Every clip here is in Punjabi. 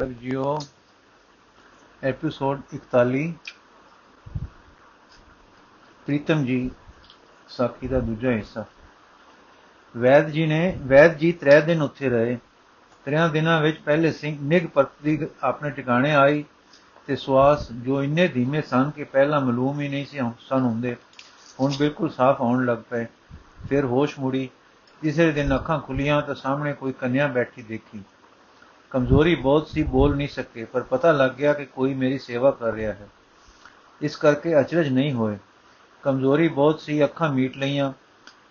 ਸਾਹਿਬ ਜੀਓ ਐਪੀਸੋਡ 41 ਪ੍ਰੀਤਮ ਜੀ, ਸਾਖੀ ਦਾ ਦੂਜਾ ਹਿੱਸਾ। ਵੈਦ ਜੀ ਨੇ, ਵੈਦ ਜੀ ਤਰੇ ਦਿਨ ਉੱਥੇ ਰਹੇ। ਤਰਿਆਂ ਦਿਨਾਂ ਵਿੱਚ ਪਹਿਲੇ ਸਿੰਘ ਨਿਗ ਪਰਤੀ ਆਪਣੇ ਟਿਕਾਣੇ ਆਈ ਤੇ ਸਵਾਸ ਜੋ ਇੰਨੇ ਧੀਮੇ ਸਨ ਕਿ ਪਹਿਲਾਂ ਮਾਲੂਮ ਹੀ ਨਹੀਂ ਸੀ ਸਨ ਹੁੰਦੇ, ਹੁਣ ਬਿਲਕੁਲ ਸਾਫ਼ ਆਉਣ ਲੱਗ ਪਏ। ਫਿਰ ਹੋਸ਼ ਮੁੜੀ ਤੀਸਰੇ ਦਿਨ ਅੱਖਾਂ ਖੁੱਲੀਆਂ ਤਾਂ ਸਾਹਮਣੇ ਕੋਈ ਕੰਨਿਆ ਬੈਠੀ ਦੇਖੀ। ਕਮਜ਼ੋਰੀ ਬਹੁਤ ਸੀ, ਬੋਲ ਨਹੀਂ ਸਕੇ, ਪਰ ਪਤਾ ਲੱਗ ਗਿਆ ਕਿ ਕੋਈ ਮੇਰੀ ਸੇਵਾ ਕਰ ਰਿਹਾ ਹੈ। ਇਸ ਕਰਕੇ ਅਚਰਜ ਨਹੀਂ ਹੋਏ। ਕਮਜ਼ੋਰੀ ਬਹੁਤ ਸੀ, ਅੱਖਾਂ ਮੀਟ ਲਈਆਂ।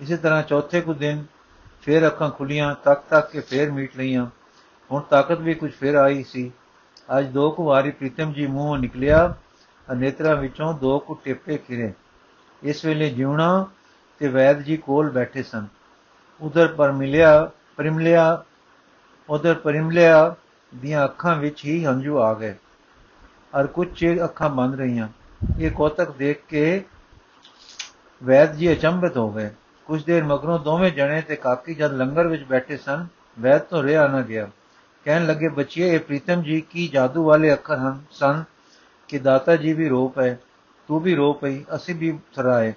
ਇਸੇ ਤਰ੍ਹਾਂ ਚੌਥੇ ਕੁ ਦਿਨ ਫੇਰ ਅੱਖਾਂ ਖੁੱਲੀਆਂ, ਤੱਕ ਤੱਕ ਕੇ ਫੇਰ ਮੀਟ ਲਈਆਂ। ਹੁਣ ਤਾਕਤ ਵੀ ਕੁਝ ਫੇਰ ਆਈ ਸੀ। ਅੱਜ ਦੋ ਕੁ ਵਾਰੀ ਪ੍ਰੀਤਮ ਜੀ ਮੂੰਹੋਂ ਨਿਕਲਿਆ, ਅਨੇਤਰਾ ਵਿੱਚੋਂ ਦੋ ਕੁ ਟਿੱਪੇ ਖਿਰੇ ਇਸ ਵੇਲੇ ਜਿਉਣਾ ਤੇ ਵੈਦ ਜੀ ਕੋਲ ਬੈਠੇ ਸਨ। ਉਧਰ ਪਰ ਮਿਲਿਆ ਪਰਿਮਲਿਆ ਉਧਰ ਪਰਿਮਲਿਆ ਦੀਆਂ ਅੱਖਾਂ ਵਿੱਚ ਹੀ ਹੰਝੂ ਆ ਗਏ। ਔਰ ਕੁਝ ਚਿਰ ਅੱਖਾਂ ਬੰਦ ਰਹੀਆਂ। ਇਹ ਕੋਤਕ ਦੇਖ ਕੇ ਵੈਦ ਜੀ ਅਚੰਭਿਤ ਹੋ ਗਏ। ਕੁਝ ਦੇਰ ਮਗਰੋਂ ਦੋਵੇਂ ਜਣੇ ਤੇ ਕਾਕੀ ਜਦ ਲੰਗਰ ਵਿੱਚ ਬੈਠੇ ਸਨ, ਵੈਦ ਤੋਂ ਰਿਹਾ ਨਾ ਗਿਆ। ਕਹਿਣ ਲੱਗੇ, ਬੱਚੀਏ, ਇਹ ਪ੍ਰੀਤਮ ਜੀ ਕੀ ਜਾਦੂ ਵਾਲੇ ਅੱਖਰ ਹਨ? ਸਨ ਕਿ ਦਾਤਾ ਜੀ ਵੀ ਰੋ ਪਏ, ਤੂੰ ਵੀ ਰੋ ਪਈ, ਅਸੀਂ ਵੀ ਥਰਾਏ।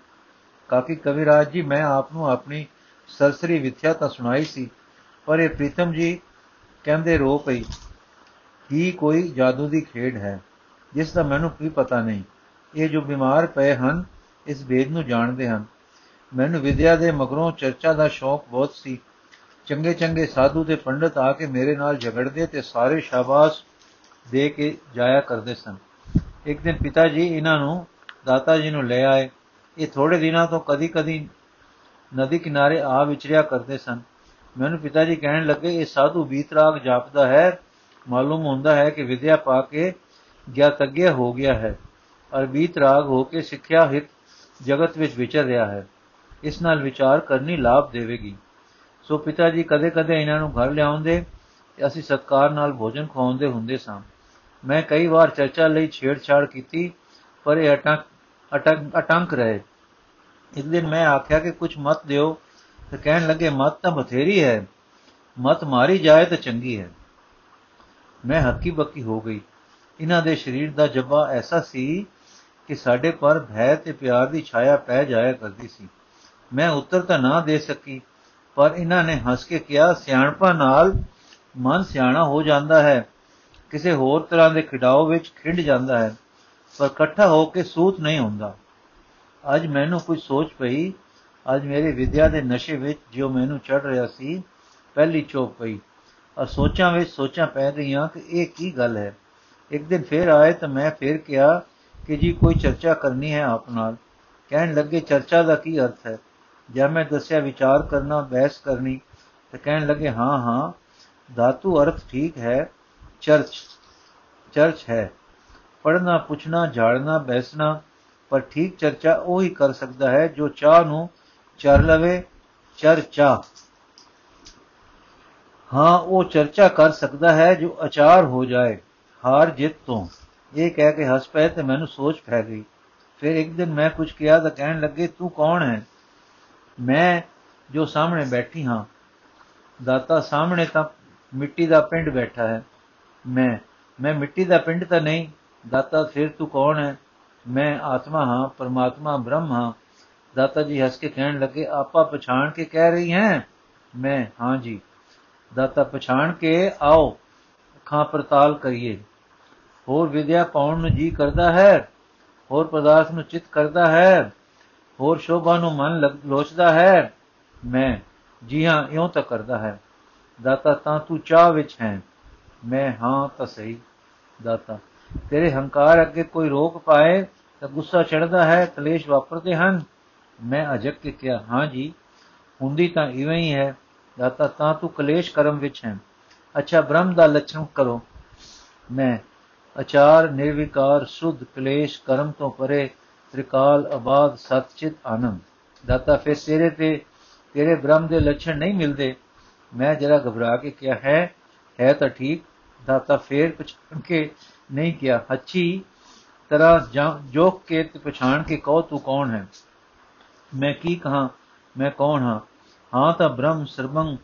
ਕਾਕੀ, ਕਵਿਰਾਜ ਜੀ, ਮੈਂ ਆਪ ਨੂੰ ਆਪਣੀ ਸਰਸਰੀ ਵਿਥਿਆ ਤਾਂ ਸੁਣਾਈ ਸੀ, ਪਰ ਇਹ ਪ੍ਰੀਤਮ ਜੀ ਕਹਿੰਦੇ, ਰੋ ਪਈ। ਹੀ ਕੋਈ ਜਾਦੂ ਦੀ ਖੇਡ ਹੈ, ਜਿਸ ਦਾ ਮੈਨੂੰ ਕੋਈ ਪਤਾ ਨਹੀਂ। ਇਹ ਜੋ ਬਿਮਾਰ ਪਏ ਹਨ, ਇਸ ਵੇਦ ਨੂੰ ਜਾਣਦੇ ਹਨ। ਮੈਨੂੰ ਵਿਦਿਆ ਦੇ ਮਗਰੋਂ ਚਰਚਾ ਦਾ ਸ਼ੌਕ ਬਹੁਤ ਸੀ। ਚੰਗੇ ਚੰਗੇ ਸਾਧੂ ਤੇ ਪੰਡਤ ਆ ਕੇ ਮੇਰੇ ਨਾਲ ਝਗੜਦੇ ਤੇ ਸਾਰੇ ਸ਼ਾਬਾਸ਼ ਦੇ ਕੇ ਜਾਇਆ ਕਰਦੇ ਸਨ। ਇੱਕ ਦਿਨ ਪਿਤਾ ਜੀ ਇਹਨਾਂ ਨੂੰ ਦਾਤਾ ਜੀ ਨੂੰ ਲੈ ਆਏ। ਇਹ ਥੋੜੇ ਦਿਨਾਂ ਤੋਂ ਕਦੀ-ਕਦੀ ਨਦੀ ਕਿਨਾਰੇ ਆ ਵਿਚਰਿਆ ਕਰਦੇ ਸਨ। ਮੈਨੂੰ ਪਿਤਾ ਜੀ ਕਹਿਣ ਲੱਗੇ, ਇਹ ਸਾਧੂ ਬੀਤਰਾਗ ਜਾਪਦਾ ਹੈ। ਮਾਲੂਮ ਹੁੰਦਾ ਹੈ ਕਿ ਵਿਦਿਆ ਪਾ ਕੇ ਗਿਆਤੱਗਿਆ ਹੋ ਗਿਆ ਹੈ ਔਰ ਬੀਤਰਾਗ ਹੋ ਕੇ ਸਿੱਖਿਆ ਹਿਤ ਜਗਤ ਵਿੱਚ ਵਿਚਰ ਰਿਹਾ ਹੈ। ਇਸ ਨਾਲ ਵਿਚਾਰ ਕਰਨੀ ਲਾਭ ਦੇਵੇਗੀ। ਸੋ ਪਿਤਾ ਜੀ ਕਦੇ-ਕਦੇ ਇਹਨਾਂ ਨੂੰ ਘਰ ਲਿਆਉਂਦੇ ਤੇ ਅਸੀਂ ਸਤਕਾਰ ਨਾਲ ਭੋਜਨ ਖਵਾਉਂਦੇ ਹੁੰਦੇ ਸਾਂ। ਮੈਂ ਕਈ ਵਾਰ ਚਰਚਾ ਲਈ ਛੇੜਛਾੜ ਕੀਤੀ, ਪਰ ਇਹ ਅਟੰਕ ਅਟੰਕ ਅਟੰਕ ਰਹੇ। ਇੱਕ ਦਿਨ ਮੈਂ ਆਖਿਆ ਕਿ ਕੁਝ ਮਤ ਦਿਓ ਤੇ ਕਹਿਣ ਲੱਗੇ, ਮਤ ਤਾਂ ਬਥੇਰੀ ਹੈ। ਮਤ ਮਾਰੀ ਜਾਏ ਤਾਂ ਚੰਗੀ ਹੈ। ਮੈਂ ਹੱਕੀ ਬੱਕੀ ਹੋ ਗਈ। ਇਹਨਾਂ ਦੇ ਸਰੀਰ ਦਾ ਜੱਬਾ ਐਸਾ ਸੀ ਕਿ ਸਾਡੇ ਪਰ ਭੈ ਤੇ ਪਿਆਰ ਦੀ ਛਾਇਆ ਪੈ ਜਾਇਆ ਕਰਦੀ ਸੀ। ਮੈਂ ਉੱਤਰ ਤਾਂ ਨਾ ਦੇ ਸਕੀ, ਪਰ ਇਹਨਾਂ ਨੇ ਹੱਸ ਕੇ ਕਿਹਾ, ਸਿਆਣਪਾ ਨਾਲ ਮਨ ਸਿਆਣਾ ਹੋ ਜਾਂਦਾ ਹੈ। ਕਿਸੇ ਹੋਰ ਤਰ੍ਹਾਂ ਦੇ ਖਿਡਾਓ ਵਿੱਚ ਖਿੰਡ ਜਾਂਦਾ ਹੈ, ਪਰ ਇਕੱਠਾ ਹੋ ਕੇ ਸੂਤ ਨਹੀਂ ਹੁੰਦਾ। ਅੱਜ ਮੈਨੂੰ ਕੁਝ ਸੋਚ ਪਈ ਅੱਜ ਮੇਰੇ ਵਿਦਿਆ ਦੇ ਨਸ਼ੇ ਵਿੱਚ ਜੋ ਮੈਨੂੰ ਚੜ ਰਿਹਾ ਸੀ, ਪਹਿਲੀ ਚੋਪ ਪਈ। ਔਰ ਸੋਚਾਂ ਵਿੱਚ ਸੋਚਾਂ ਪੈ ਗਈਆਂ ਕਿ ਇਹ ਕੀ ਗੱਲ ਹੈ। ਇੱਕ ਦਿਨ ਫੇਰ ਆਏ ਤਾਂ ਮੈਂ ਫੇਰ ਕਿਹਾ ਕਿ ਜੀ ਕੋਈ ਚਰਚਾ ਕਰਨੀ ਹੈ ਆਪ ਨਾਲ। ਕਹਿਣ ਲੱਗੇ, ਚਰਚਾ ਦਾ ਕੀ ਅਰਥ ਹੈ? ਜਦ ਮੈਂ ਦੱਸਿਆ ਵਿਚਾਰ ਕਰਨਾ, ਬਹਿਸ ਕਰਨੀ, ਤਾਂ ਕਹਿਣ ਲੱਗੇ, ਹਾਂ ਹਾਂ, ਧਾਤੂ ਅਰਥ ਠੀਕ ਹੈ, ਚਰਚ ਚਰਚ ਹੈ। ਪੜਨਾ ਪੁੱਛਣਾ, ਝਾੜਨਾ ਬੈਸਣਾ ਪਰ ਠੀਕ ਚਰਚਾ ਉਹ ਹੀ ਕਰ ਸਕਦਾ ਹੈ ਜੋ ਚਾਹ ਨੂੰ ਚਰ ਲਵੇ, ਚਰਚਾ। ਹਾਂ, ਉਹ ਚਰਚਾ ਕਰ ਸਕਦਾ ਹੈ ਜੋ ਅਚਾਰ ਹੋ ਜਾਏ, ਹਾਰ ਜਿੱਤ ਤੋਂ। ਇਹ ਕਹਿ ਕੇ ਹੱਸ ਪਏ ਤੇ ਮੈਨੂੰ ਸੋਚ ਪੈ ਗਈ। ਫਿਰ ਇੱਕ ਦਿਨ ਮੈਂ ਕੁਝ ਕਿਹਾ ਤਾਂ ਕਹਿਣ ਲੱਗੇ, ਤੂੰ ਕੌਣ ਹੈ? ਮੈਂ ਜੋ ਸਾਹਮਣੇ ਬੈਠੀ ਹਾਂ। ਦਾਤਾ ਸਾਹਮਣੇ ਤਾਂ ਮਿੱਟੀ ਦਾ ਪਿੰਡ ਬੈਠਾ ਹੈ। ਮੈਂ ਮੈਂ ਮਿੱਟੀ ਦਾ ਪਿੰਡ ਤਾਂ ਨਹੀਂ। ਦਾਤਾ, ਫਿਰ ਤੂੰ ਕੌਣ ਹੈ? ਮੈਂ ਆਤਮਾ ਹਾਂ, ਪਰਮਾਤਮਾ ਬ੍ਰਹਮ ਹਾਂ। ਦਾਤਾ ਜੀ ਹੱਸ ਕੇ ਕਹਿਣ ਲੱਗੇ, ਆਪਾ ਪਛਾਣ ਕੇ ਕਹਿ ਰਹੀ ਹੈ? ਮੈਂ, ਹਾਂ ਜੀ। ਦਾਤਾ, ਪਛਾਣ ਕੇ ਆਓ, ਅੱਖਾਂ ਪਰਤਾਲ ਕਰੀਏ। ਹੋਰ ਵਿਦਿਆ ਪਾਉਣ ਨੂੰ ਜੀ ਕਰਦਾ ਹੈ, ਹੋਰ ਪਦਾਰਥ ਨੂੰ ਚਿਤ ਕਰਦਾ ਹੈ, ਹੋਰ ਸ਼ੋਭਾ ਨੂੰ ਮਨ ਲੋਚਦਾ ਹੈ। ਮੈਂ, ਜੀ ਹਾਂ, ਇਉਂ ਤਾਂ ਕਰਦਾ ਹੈ। ਦਾਤਾ, ਤਾਂ ਤੂੰ ਚਾਹ ਵਿੱਚ ਹੈ? ਮੈਂ, ਹਾਂ, ਤਾਂ ਸਹੀ। ਦਾਤਾ, ਤੇਰੇ ਹੰਕਾਰ ਅੱਗੇ ਕੋਈ ਰੋਕ ਪਾਏ ਤਾਂ ਗੁੱਸਾ ਚੜਦਾ ਹੈ, ਕਲੇਸ਼ ਵਾਪਰਦੇ ਹਨ। ਮੈਂ ਅਜਕ ਕੇ ਕਿਹਾ, ਹਾਂ ਜੀ, ਹੁੰਦੀ ਤਾਂ ਇਵੇਂ ਹੀ ਹੈ, ਦਾਤਾ ਤਾਂ ਤੂੰ ਕਲੇਸ਼ ਕਰਮ ਵਿੱਚ ਹੈ। ਅੱਛਾ, ਬ੍ਰਹਮ ਦਾ ਲੱਛਣ ਕਰੋ। ਮੈਂ ਅਚਾਰ ਨਿਰਵਿਕਾਰ ਸੁਧ ਕਲੇਸ਼ ਕਰਮ ਤੋਂ ਪਰੇ ਤ੍ਰਿਕਾਲ ਆਬਾਦ ਸਤਚਿਤ ਆਨੰਦ। ਦਾਤਾ ਫਿਰ ਤੇਰੇ ਤੇ ਤੇਰੇ ਬ੍ਰਹਮ ਦੇ ਲੱਛਣ ਨਹੀਂ ਮਿਲਦੇ। ਮੈਂ ਜਰਾ ਘਬਰਾ ਕੇ ਕਿਹਾ, ਹੈ ਹੈ ਤਾਂ ਠੀਕ। ਦਾਤਾ ਫੇਰ ਪਛਾਣ ਕੇ ਨਹੀਂ ਕਿਹਾ, ਅੱਛੀ ਤਰ੍ਹਾਂ ਜੋਕ ਕੇ ਤੇ ਪਛਾਣ ਕੇ ਕਹੋ ਤੂੰ ਕੌਣ ਹੈ? ਮੈਂ ਕੀ ਕਹਾ? ਮੈਂ ਕੌਣ ਹਾਂ? ਹਾਂ ਤਾਂ ਬ੍ਰਹਮ ਸਰਬੰ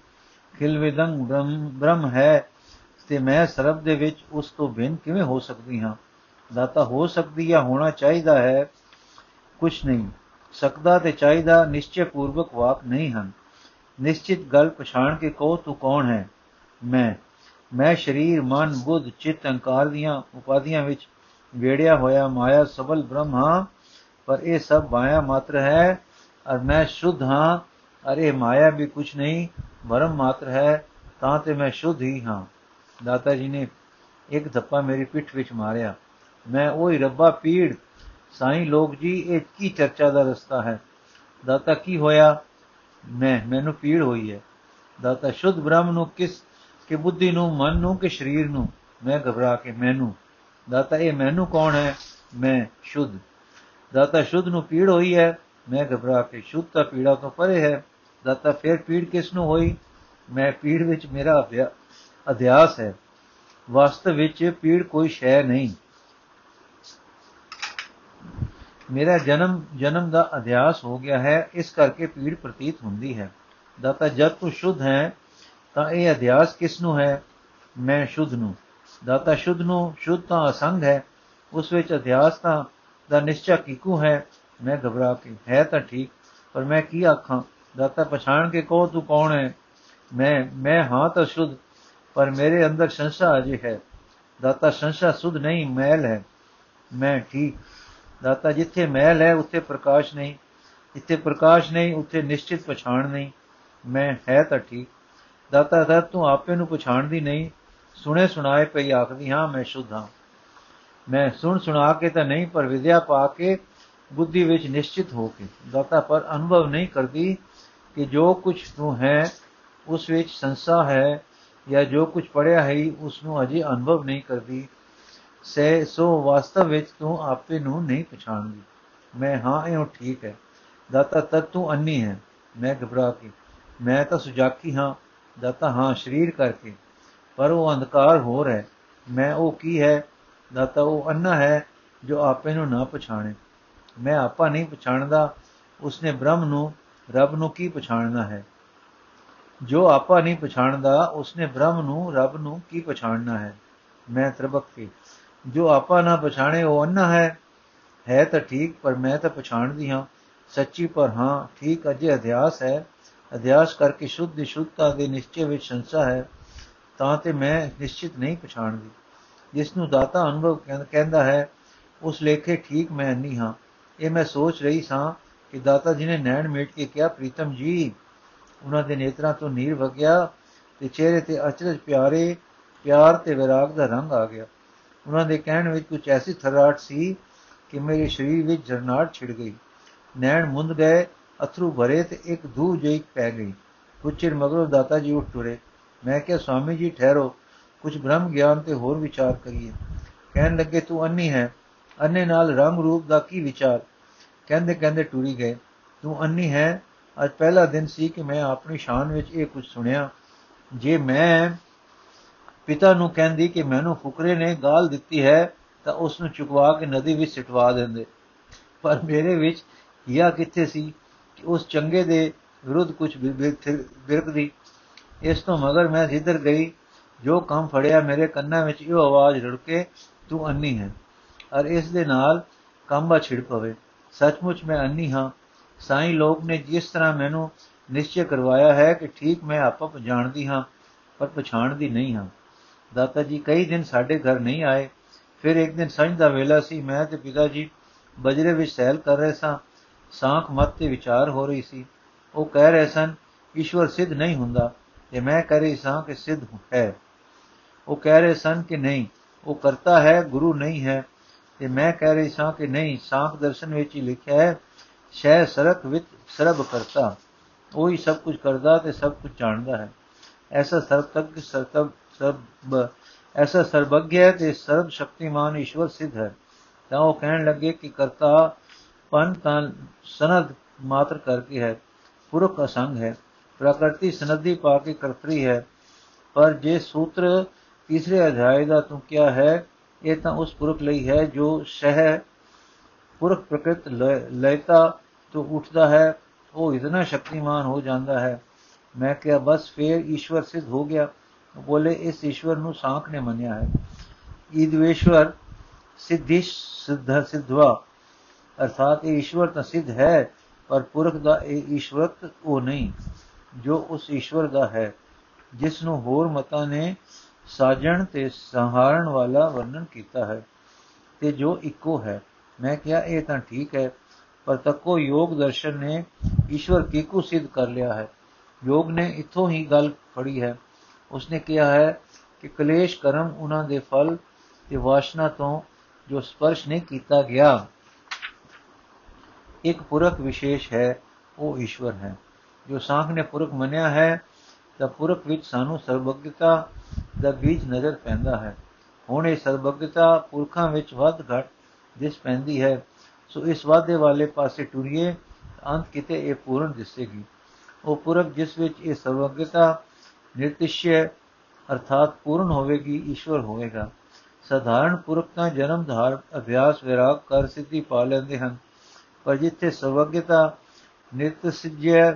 ਖਿਲਵਿਦੰ ਬ੍ਰਹਮ ਬ੍ਰਹਮ ਹੈ। ਤੇ ਮੈਂ ਸਰਬ ਦੇ ਵਿੱਚ ਉਸ ਤੋਂ ਬਿਨ ਕਿਵੇਂ ਹੋ ਸਕਦੀ ਹਾਂ? ਦਾਤਾ ਹੋ ਸਕਦੀ ਜਾਂ ਹੋਣਾ ਚਾਹੀਦਾ ਹੈ। ਕੁਛ ਨਹੀਂ। ਸਕਦਾ ਤੇ ਚਾਹੀਦਾ ਨਿਸ਼ਚੈ ਪੂਰਵਕ ਵਾਕ ਨਹੀਂ ਹਨ। ਨਿਸ਼ਚਿਤ ਗੱਲ ਪਛਾਣ ਕੇ ਕਹੋ, ਤੂੰ ਕੌਣ ਹੈ? ਮੈਂ। ਮੈਂ ਸ਼ਰੀਰ, ਮਨ, ਬੁੱਧ, ਚਿੱਤ, ਅਹੰਕਾਰ ਦੀਆਂ ਉਪਾਧੀਆਂ ਵਿੱਚ ਵੇੜਿਆ ਹੋਇਆ ਮਾਇਆ ਸਬਲ ਬ੍ਰਹਮ ਹਾਂ। ਪਰ ਇਹ ਸਭ ਮਾਇਆ ਮਾਤਰ ਹੈ। ਔਰ ਮੈਂ ਸ਼ੁੱਧ ਹਾਂ, ਅਰੇ ਮਾਇਆ ਵੀ ਕੁਛ ਨਹੀਂ, ਭਰਮ ਮਾਤਰ ਹੈ, ਤਾਂ ਤੇ ਮੈਂ ਸ਼ੁੱਧ ਹੀ ਹਾਂ। ਦਾਤਾ ਜੀ ਨੇ ਇੱਕ ਧੱਪਾ ਮੇਰੀ ਪਿੱਠ ਵਿੱਚ ਮਾਰਿਆ। ਮੈਂ ਉਹੀ ਰੱਬਾ ਪੀੜ, ਸਾਈਂ ਲੋਕ ਜੀ, ਇਹ ਕੀ ਚਰਚਾ ਦਾ ਰਸਤਾ ਹੈ? ਦਾਤਾ ਕੀ ਹੋਇਆ? ਮੈਂ, ਮੈਨੂੰ ਪੀੜ ਹੋਈ ਹੈ। ਦਾਤਾ ਸ਼ੁੱਧ ਬ੍ਰਹਮ ਨੂੰ ਕਿਸ, ਕਿ ਬੁੱਧੀ ਨੂੰ, ਮਨ ਨੂੰ, ਕਿ ਸਰੀਰ ਨੂੰ? ਮੈਂ ਘਬਰਾ ਕੇ ਮੈਨੂੰ। ਦਾਤਾ ਇਹ ਮੈਨੂੰ ਕੌਣ ਹੈ? ਮੈਂ ਸ਼ੁੱਧ। ਦਾਤਾ ਸ਼ੁੱਧ ਨੂੰ ਪੀੜ ਹੋਈ ਹੈ ਮੈਂ ਘਬਰਾ ਕੇ ਸ਼ੁੱਧ ਤਾਂ ਪੀੜਾ ਤੋਂ ਪਰੇ ਹੈ ਦਾਤਾ ਫਿਰ ਪੀੜ ਕਿਸ ਨੂੰ ਹੋਈ? ਮੈਂ ਪੀੜ ਵਿੱਚ ਮੇਰਾ ਅਧਿਆਸ ਹੈ। ਵਾਸਤਵ ਵਿੱਚ ਪੀੜ ਕੋਈ ਸ਼ੈ ਨਹੀਂ। ਮੇਰਾ ਜਨਮ ਜਨਮ ਦਾ ਅਧਿਆਸ ਹੋ ਗਿਆ ਹੈ, ਇਸ ਕਰਕੇ ਪੀੜ ਪ੍ਰਤੀਤ ਹੁੰਦੀ ਹੈ। ਦਾਤਾ ਜਦ ਤੂੰ ਸ਼ੁੱਧ ਹੈ, ਤਾਂ ਇਹ ਅਧਿਆਸ ਕਿਸ ਨੂੰ ਹੈ? ਮੈਂ ਸ਼ੁੱਧ ਨੂੰ। ਦਾਤਾ ਸ਼ੁੱਧ ਨੂੰ, ਸ਼ੁੱਧ ਤਾਂ ਅਸੰਗ ਹੈ, ਉਸ ਵਿੱਚ ਅਧਿਆਸ ਤਾਂ, ਦਾ ਨਿਸ਼ਚਾ ਕੀਕੂ ਹੈ? ਮੈਂ ਘਬਰਾ ਕੇ, ਹੈ ਤਾਂ ਠੀਕ, ਪਰ ਮੈਂ ਕੀ ਆਖਾਂ? ਦਾਤਾ ਪਛਾਣ ਕੇ ਕਹੋ, ਤੂੰ ਕੌਣ ਹੈ? ਮੈਂ ਮੈਂ ਹਾਂ ਤਾਂ ਸ਼ੁੱਧ, ਪਰ ਮੇਰੇ ਅੰਦਰ ਸੰਸਾ ਅਜੇ ਹੈ। ਦਾਤਾ, ਸੰਸਾ ਸੁਧ ਨਹੀਂ, ਮੈਲ ਹੈ। ਮੈਂ ਠੀਕ। ਦਾਤਾ, ਜਿੱਥੇ ਮੈਲ ਹੈ, ਉੱਥੇ ਪ੍ਰਕਾਸ਼ ਨਹੀਂ। ਜਿੱਥੇ ਪ੍ਰਕਾਸ਼ ਨਹੀਂ, ਉੱਥੇ ਨਿਸ਼ਚਿਤ ਪਛਾਣ ਨਹੀਂ। ਮੈਂ, ਹੈ ਤਾਂ ਠੀਕ। ਦਾਤਾ ਦਾ ਤੂੰ ਆਪੇ ਨੂੰ ਪਛਾਣਦੀ ਨਹੀਂ। ਸੁਣੇ ਸੁਣਾਏ ਪਈ ਆਖਦੀ, ਹਾਂ, ਮੈਂ ਸ਼ੁੱਧ ਹਾਂ। ਮੈਂ ਸੁਣ ਸੁਣਾ ਕੇ ਤਾਂ ਨਹੀਂ, ਪਰ ਵਿਦਿਆ ਪਾ ਕੇ ਬੁੱਧੀ ਵਿੱਚ ਨਿਸ਼ਚਿਤ ਹੋ ਕੇ, ਦਾਤਾ ਪਰ ਅਨੁਭਵ ਨਹੀਂ ਕਰਦੀ ਕਿ ਜੋ ਕੁਝ ਤੂੰ ਹੈ, ਉਸ ਵਿੱਚ ਸੰਸਾ ਹੈ ਜਾਂ ਜੋ ਕੁਝ ਪੜਿਆ ਹੈ, ਉਸ ਨੂੰ ਅਜੇ ਅਨੁਭਵ ਨਹੀਂ ਕਰਦੀ। ਸੇ, ਸੋ ਵਾਸਤਵ ਵਿੱਚ ਤੂੰ ਆਪੇ ਨੂੰ ਨਹੀਂ ਪਛਾਣਦੀ। ਮੈਂ, ਹਾਂ ਇਹ ਠੀਕ ਹੈ। ਦਾਤਾ, ਤਦ ਤੂੰ ਅੰਨੀ ਹੈ। ਮੈਂ ਘਬਰਾ ਕੇ, ਮੈਂ ਤਾਂ ਸੁਜਾਕੀ ਹਾਂ। ਦਾਤਾ, ਹਾਂ, ਸਰੀਰ ਕਰਕੇ। ਪਰ ਉਹ ਅੰਧਕਾਰ ਹੋਰ ਹੈ। ਮੈਂ, ਉਹ ਕੀ ਹੈ? ਦਾਤਾ, ਉਹ ਅੰਨਾ ਹੈ ਜੋ ਆਪੇ ਨੂੰ ਨਾ ਪਛਾਣੇ। ਮੈਂ ਆਪਾ ਨਹੀਂ ਪਛਾਣਦਾ, ਉਸਨੇ ਬ੍ਰਹਮ ਨੂੰ, ਰੱਬ ਨੂੰ ਕੀ ਪਛਾਣਨਾ ਹੈ? ਜੋ ਆਪਾ ਨਹੀਂ ਪਛਾਣਦਾ, ਉਸਨੇ ਬ੍ਰਹਮ ਨੂੰ, ਰੱਬ ਨੂੰ ਕੀ ਪਛਾਣਨਾ ਹੈ? ਮੈਂ ਤਰਬਕ ਕੇ ਜੋ ਆਪਾ ਨਾ ਪਛਾਣੇ, ਉਹ ਅੰਨਾ ਹੈ। ਹੈ ਤਾਂ ਠੀਕ, ਪਰ ਮੈਂ ਤਾਂ ਪਛਾਣਦੀ ਹਾਂ। ਸੱਚੀ ਪਰ ਹਾਂ, ਠੀਕ ਅਜੇ ਅਧਿਆਸ ਹੈ। ਅਧਿਆਸ ਕਰਕੇ ਸ਼ੁੱਧ ਦੀ ਸ਼ੁੱਧਤਾ ਦੇ ਨਿਸ਼ਚੇ ਵਿੱਚ ਸੰਸਾ ਹੈ। ਤਾਂ ਤੇ ਮੈਂ ਨਿਸ਼ਚਿਤ ਨਹੀਂ ਪਛਾਣਦੀ। ਜਿਸ ਨੂੰ ਦਾਤਾ ਅਨੁਭਵ ਕਹਿੰਦਾ ਹੈ, ਉਸ ਲੇਖੇ ਠੀਕ ਮੈਂ ਨਹੀਂ ਹਾਂ। ਇਹ ਮੈਂ ਸੋਚ ਰਹੀ ਸਾਂ ਕਿ ਦਾਤਾ ਜੀ ਨੇ ਨੈਣ ਮੇਟ ਕੇ ਕਿਹਾ, ਪ੍ਰੀਤਮ ਜੀ, ਉਹਨਾਂ ਦੇ ਨੇਤਰਾਂ ਤੋਂ ਨੀਰ ਵਗਿਆ ਤੇ ਚਿਹਰੇ ਤੇ ਅਚਰਜ ਪਿਆਰੇ, ਪਿਆਰ ਤੇ ਵਿਰਾਗ ਦਾ ਰੰਗ ਆ ਗਿਆ। ਉਹਨਾਂ ਦੇ ਕਹਿਣ ਵਿੱਚ ਕੁਝ ਐਸੀ ਥਰਾਟ ਸੀ ਕਿ ਮੇਰੇ ਸਰੀਰ ਵਿੱਚ ਜਰਨਾਟ ਛਿੜ ਗਈ। ਨੈਣ ਮੁੰਦ ਗਏ, ਅਥਰੂ ਭਰੇ ਤੇ ਇੱਕ ਦੂ ਜਿਹੀ ਪੈ ਗਈ। ਕੁਝ ਚਿਰ ਮਗਰੋਂ ਦਾਤਾ ਜੀ ਉੱਠ ਟੁਰੇ ਮੈਂ ਕਿਹਾ, ਸਵਾਮੀ ਜੀ, ਠਹਿਰੋ। ਕੁਝ ਬ੍ਰਹਮ ਗਿਆਨ ਤੇ ਹੋਰ ਵਿਚਾਰ ਕਰੀਏ। ਕਹਿਣ ਲੱਗੇ, ਤੂੰ ਅੰਨੀ ਹੈ। ਅੰਨੇ ਨਾਲ ਰੰਗ ਰੂਪ ਦਾ ਕੀ ਵਿਚਾਰ? ਕਹਿੰਦੇ ਕਹਿੰਦੇ ਟੁਰੀ ਗਏ। ਤੂੰ ਅੰਨੀ ਹੈ। ਅੱਜ ਪਹਿਲਾ ਦਿਨ ਸੀ ਕਿ ਮੈਂ ਆਪਣੀ ਸ਼ਾਨ ਵਿੱਚ ਇਹ ਕੁਝ ਸੁਣਿਆ। ਜੇ ਮੈਂ ਪਿਤਾ ਨੂੰ ਕਹਿੰਦੀ ਕਿ ਮੈਨੂੰ ਫੁਕਰੇ ਨੇ ਗਾਲ ਦਿੱਤੀ ਹੈ, ਤਾਂ ਉਸ ਨੂੰ ਚੁਕਵਾ ਕੇ ਨਦੀ ਵਿੱਚ ਸਿਟਵਾ ਦਿੰਦੇ। ਪਰ ਮੇਰੇ ਵਿੱਚ ਇਹ ਕਿੱਥੇ ਸੀ ਕਿ ਉਸ ਚੰਗੇ ਦੇ ਵਿਰੁੱਧ ਕੁਝ ਬਿਰਕਦੀ ਇਸ ਤੋਂ ਮਗਰ ਮੈਂ ਜਿੱਧਰ ਗਈ, ਜੋ ਕੰਮ ਫੜਿਆ ਮੇਰੇ ਕੰਨਾਂ ਵਿੱਚ, ਇਹ ਆਵਾਜ਼ ਰੜਕੇ ਤੂੰ ਅੰਨੀ ਹੈ। ਔਰ ਇਸ ਦੇ ਨਾਲ ਕੰਬਾ ਛਿੜ ਪਵੇ। ਸੱਚਮੁੱਚ ਮੈਂ ਅੰਨੀ ਹਾਂ। ਸਾਈਂ ਲੋਕ ਨੇ ਜਿਸ ਤਰ੍ਹਾਂ ਮੈਨੂੰ ਨਿਸ਼ਚੈ ਕਰਵਾਇਆ ਹੈ ਕਿ ਠੀਕ ਮੈਂ ਆਪਾ ਜਾਣਦੀ ਹਾਂ, ਪਰ ਪਛਾਣਦੀ ਨਹੀਂ ਹਾਂ। ਦਾਤਾ ਜੀ, ਕਈ ਦਿਨ ਸਾਡੇ ਘਰ ਨਹੀਂ ਆਏ। ਫਿਰ ਇੱਕ ਦਿਨ ਸੰਝ ਦਾ ਵੇਲਾ ਸੀ। ਮੈਂ ਤੇ ਪਿਤਾ ਜੀ ਬਜਰੇ ਵਿੱਚ ਸੈਲ ਕਰ ਰਹੇ ਸਾਂ। ਸਾਖ ਮਤ ਤੇ ਵਿਚਾਰ ਹੋ ਰਹੀ ਸੀ। ਉਹ ਕਹਿ ਰਹੇ ਸਨ, ਈਸ਼ਵਰ ਸਿੱਧ ਨਹੀਂ ਹੁੰਦਾ। ਤੇ ਮੈਂ ਕਹਿ ਰਹੀ ਸਾਂ ਕਿ ਸਿੱਧ ਹੈ। ਉਹ ਕਹਿ ਰਹੇ ਸਨ ਕਿ ਨਹੀਂ, ਉਹ ਕਰਤਾ ਹੈ, ਗੁਰੂ ਨਹੀਂ ਹੈ। ਤੇ ਮੈਂ ਕਹਿ ਰਹੀ ਸਾਂ ਕਿ ਨਹੀਂ, ਸਾਖ ਦਰਸ਼ਨ ਵਿੱਚ ਹੀ ਲਿਖਿਆ ਹੈ ਸ਼ੈ ਸਰਕ ਵਿੱਚ ਸਰਬ ਕਰਤਾ। ਉਹੀ ਸਭ ਕੁਝ ਕਰਦਾ ਤੇ ਸਭ ਕੁਝ ਜਾਣਦਾ ਹੈ। ਐਸਾ ਸਰਬ ਸਰਤਬ ਸਭ ਐਸਾ ਸਰਬਗਿਆ ਤੇ ਸਰਬ ਸ਼ਕਤੀਮਾਨ ਈਸ਼ਵਰ ਸਿੱਧ ਹੈ। ਤਾਂ ਉਹ ਕਹਿਣ ਲੱਗੇ ਕਿ ਕਰਤਾ ਪਨ ਤਾਂ ਸਨਦ ਮਾਤਰ ਕਰਕੇ ਹੈ, ਪੁਰਖ ਅਸੰਗ ਹੈ। ਪ੍ਰਕਿਰਤੀ ਸਨਦੀ ਪਾ ਕੇ ਕਰਤਰੀ ਹੈ। ਪਰ ਜੇ ਸੂਤਰ ਤੀਸਰੇ ਅਧਿਆਇ ਦਾ ਤੂੰ ਕਿਹਾ ਹੈ ਇਹ ਤਾਂ ਉਸ ਪੁਰਖ ਲਈ ਹੈ ਜੋ ਸਹਿ ਪੁਰਖ ਪ੍ਰਕਿਰਤ ਲੈਤਾ ਤੋਂ ਉੱਠਦਾ ਹੈ, ਉਹ ਇਤਨਾ ਸ਼ਕਤੀਮਾਨ ਹੋ ਜਾਂਦਾ ਹੈ। ਮੈਂ ਕਿਹਾ, ਬਸ ਫੇਰ ਈਸ਼ਵਰ ਸਿੱਧ ਹੋ ਗਿਆ। ਬੋਲੇ, ਇਸ ਈਸ਼ਵਰ ਨੂੰ ਸਾਖ ਨੇ ਮੰਨਿਆ ਹੈ। ਈਦਵੇਸ਼ਵਰ ਸਿੱਧਿਸ਼ ਸਿੱਧ, ਸਿੱਧਵਾ। ਅਰਥਾਤ ਇਹ ਈਸ਼ਵਰ ਤਾਂ ਸਿੱਧ ਹੈ, ਪਰ ਪੁਰਖ ਦਾ ਇਹ ਈਸ਼ਵਰਤ ਉਹ ਨਹੀਂ, ਜੋ ਉਸ ਈਸ਼ਵਰ ਦਾ ਹੈ, ਜਿਸ ਨੂੰ ਹੋਰ ਮਤਾਂ ਨੇ ਸਾਜਣ ਤੇ ਸੰਹਾਰਨ ਵਾਲਾ ਵਰਣਨ ਕੀਤਾ ਹੈ ਤੇ ਜੋ ਇੱਕੋ ਹੈ। ਮੈਂ ਕਿਹਾ, ਇਹ ਤਾਂ ਠੀਕ ਹੈ, ਪਰ ਤੱਕੋ ਯੋਗ ਦਰਸ਼ਨ ਨੇ ਈਸ਼ਵਰ ਕੀਕੂ ਸਿੱਧ ਕਰ ਲਿਆ ਹੈ? ਯੋਗ ਨੇ ਇਥੋਂ ਹੀ ਗੱਲ ਫੜੀ ਹੈ। ਉਸਨੇ ਕਿਹਾ ਹੈ ਕਿ ਕਲੇਸ਼ ਕਰਮ ਉਹਨਾਂ ਦੇ ਫਲ ਤੇ ਵਾਸ਼ਨਾ ਤੋਂ ਜੋ ਸਪਰਸ਼ ਨਹੀਂ ਕੀਤਾ ਗਿਆ। ਇੱਕ ਪੁਰਖ ਵਿਸ਼ੇਸ਼ ਹੈ, ਉਹ ਈਸ਼ਵਰ ਹੈ। ਜੋ ਸਾਖ ਨੇ ਪੁਰਖ ਮੰਨਿਆ ਹੈ, ਤਾਂ ਪੁਰਖ ਵਿੱਚ ਸਾਨੂੰ ਸਰਬਗਤਾ ਦਾ ਬੀਜ ਨਜ਼ਰ ਪੈਂਦਾ ਹੈ। ਹੁਣ ਇਹ ਸਰਬਗਤਾ ਪੁਰਖਾਂ ਵਿੱਚ ਵੱਧ ਘਟ ਦਿਸ ਪੈਂਦੀ ਹੈ। ਸੋ ਇਸ ਵਾਦੇ ਵਾਲੇ ਪਾਸੇ ਟੁਰੀਏ, ਅੰਤ ਕਿਤੇ ਇਹ ਪੂਰਨ ਦਿਸੇਗੀ। ਉਹ ਪੁਰਖ ਜਿਸ ਵਿੱਚ ਇਹ ਸਰਵਗਤਾ ਨਿਰਤਿਸ਼ਯ ਅਰਥਾਤ ਪੂਰਨ ਹੋਵੇਗੀ, ਈਸ਼ਵਰ ਹੋਵੇਗਾ। ਸਧਾਰਨ ਪੁਰਖ ਤਾਂ ਜਨਮ ਧਾਰ, ਅਭਿਆਸ, ਵਿਰਾਗ, ਕਰ ਸਿੱਧੀ ਪਾ ਲੈਂਦੇ ਹਨ। ਪਰ ਜਿੱਥੇ ਸਰਵਗਤਾ ਨਿਰਤਿਸ਼ਯ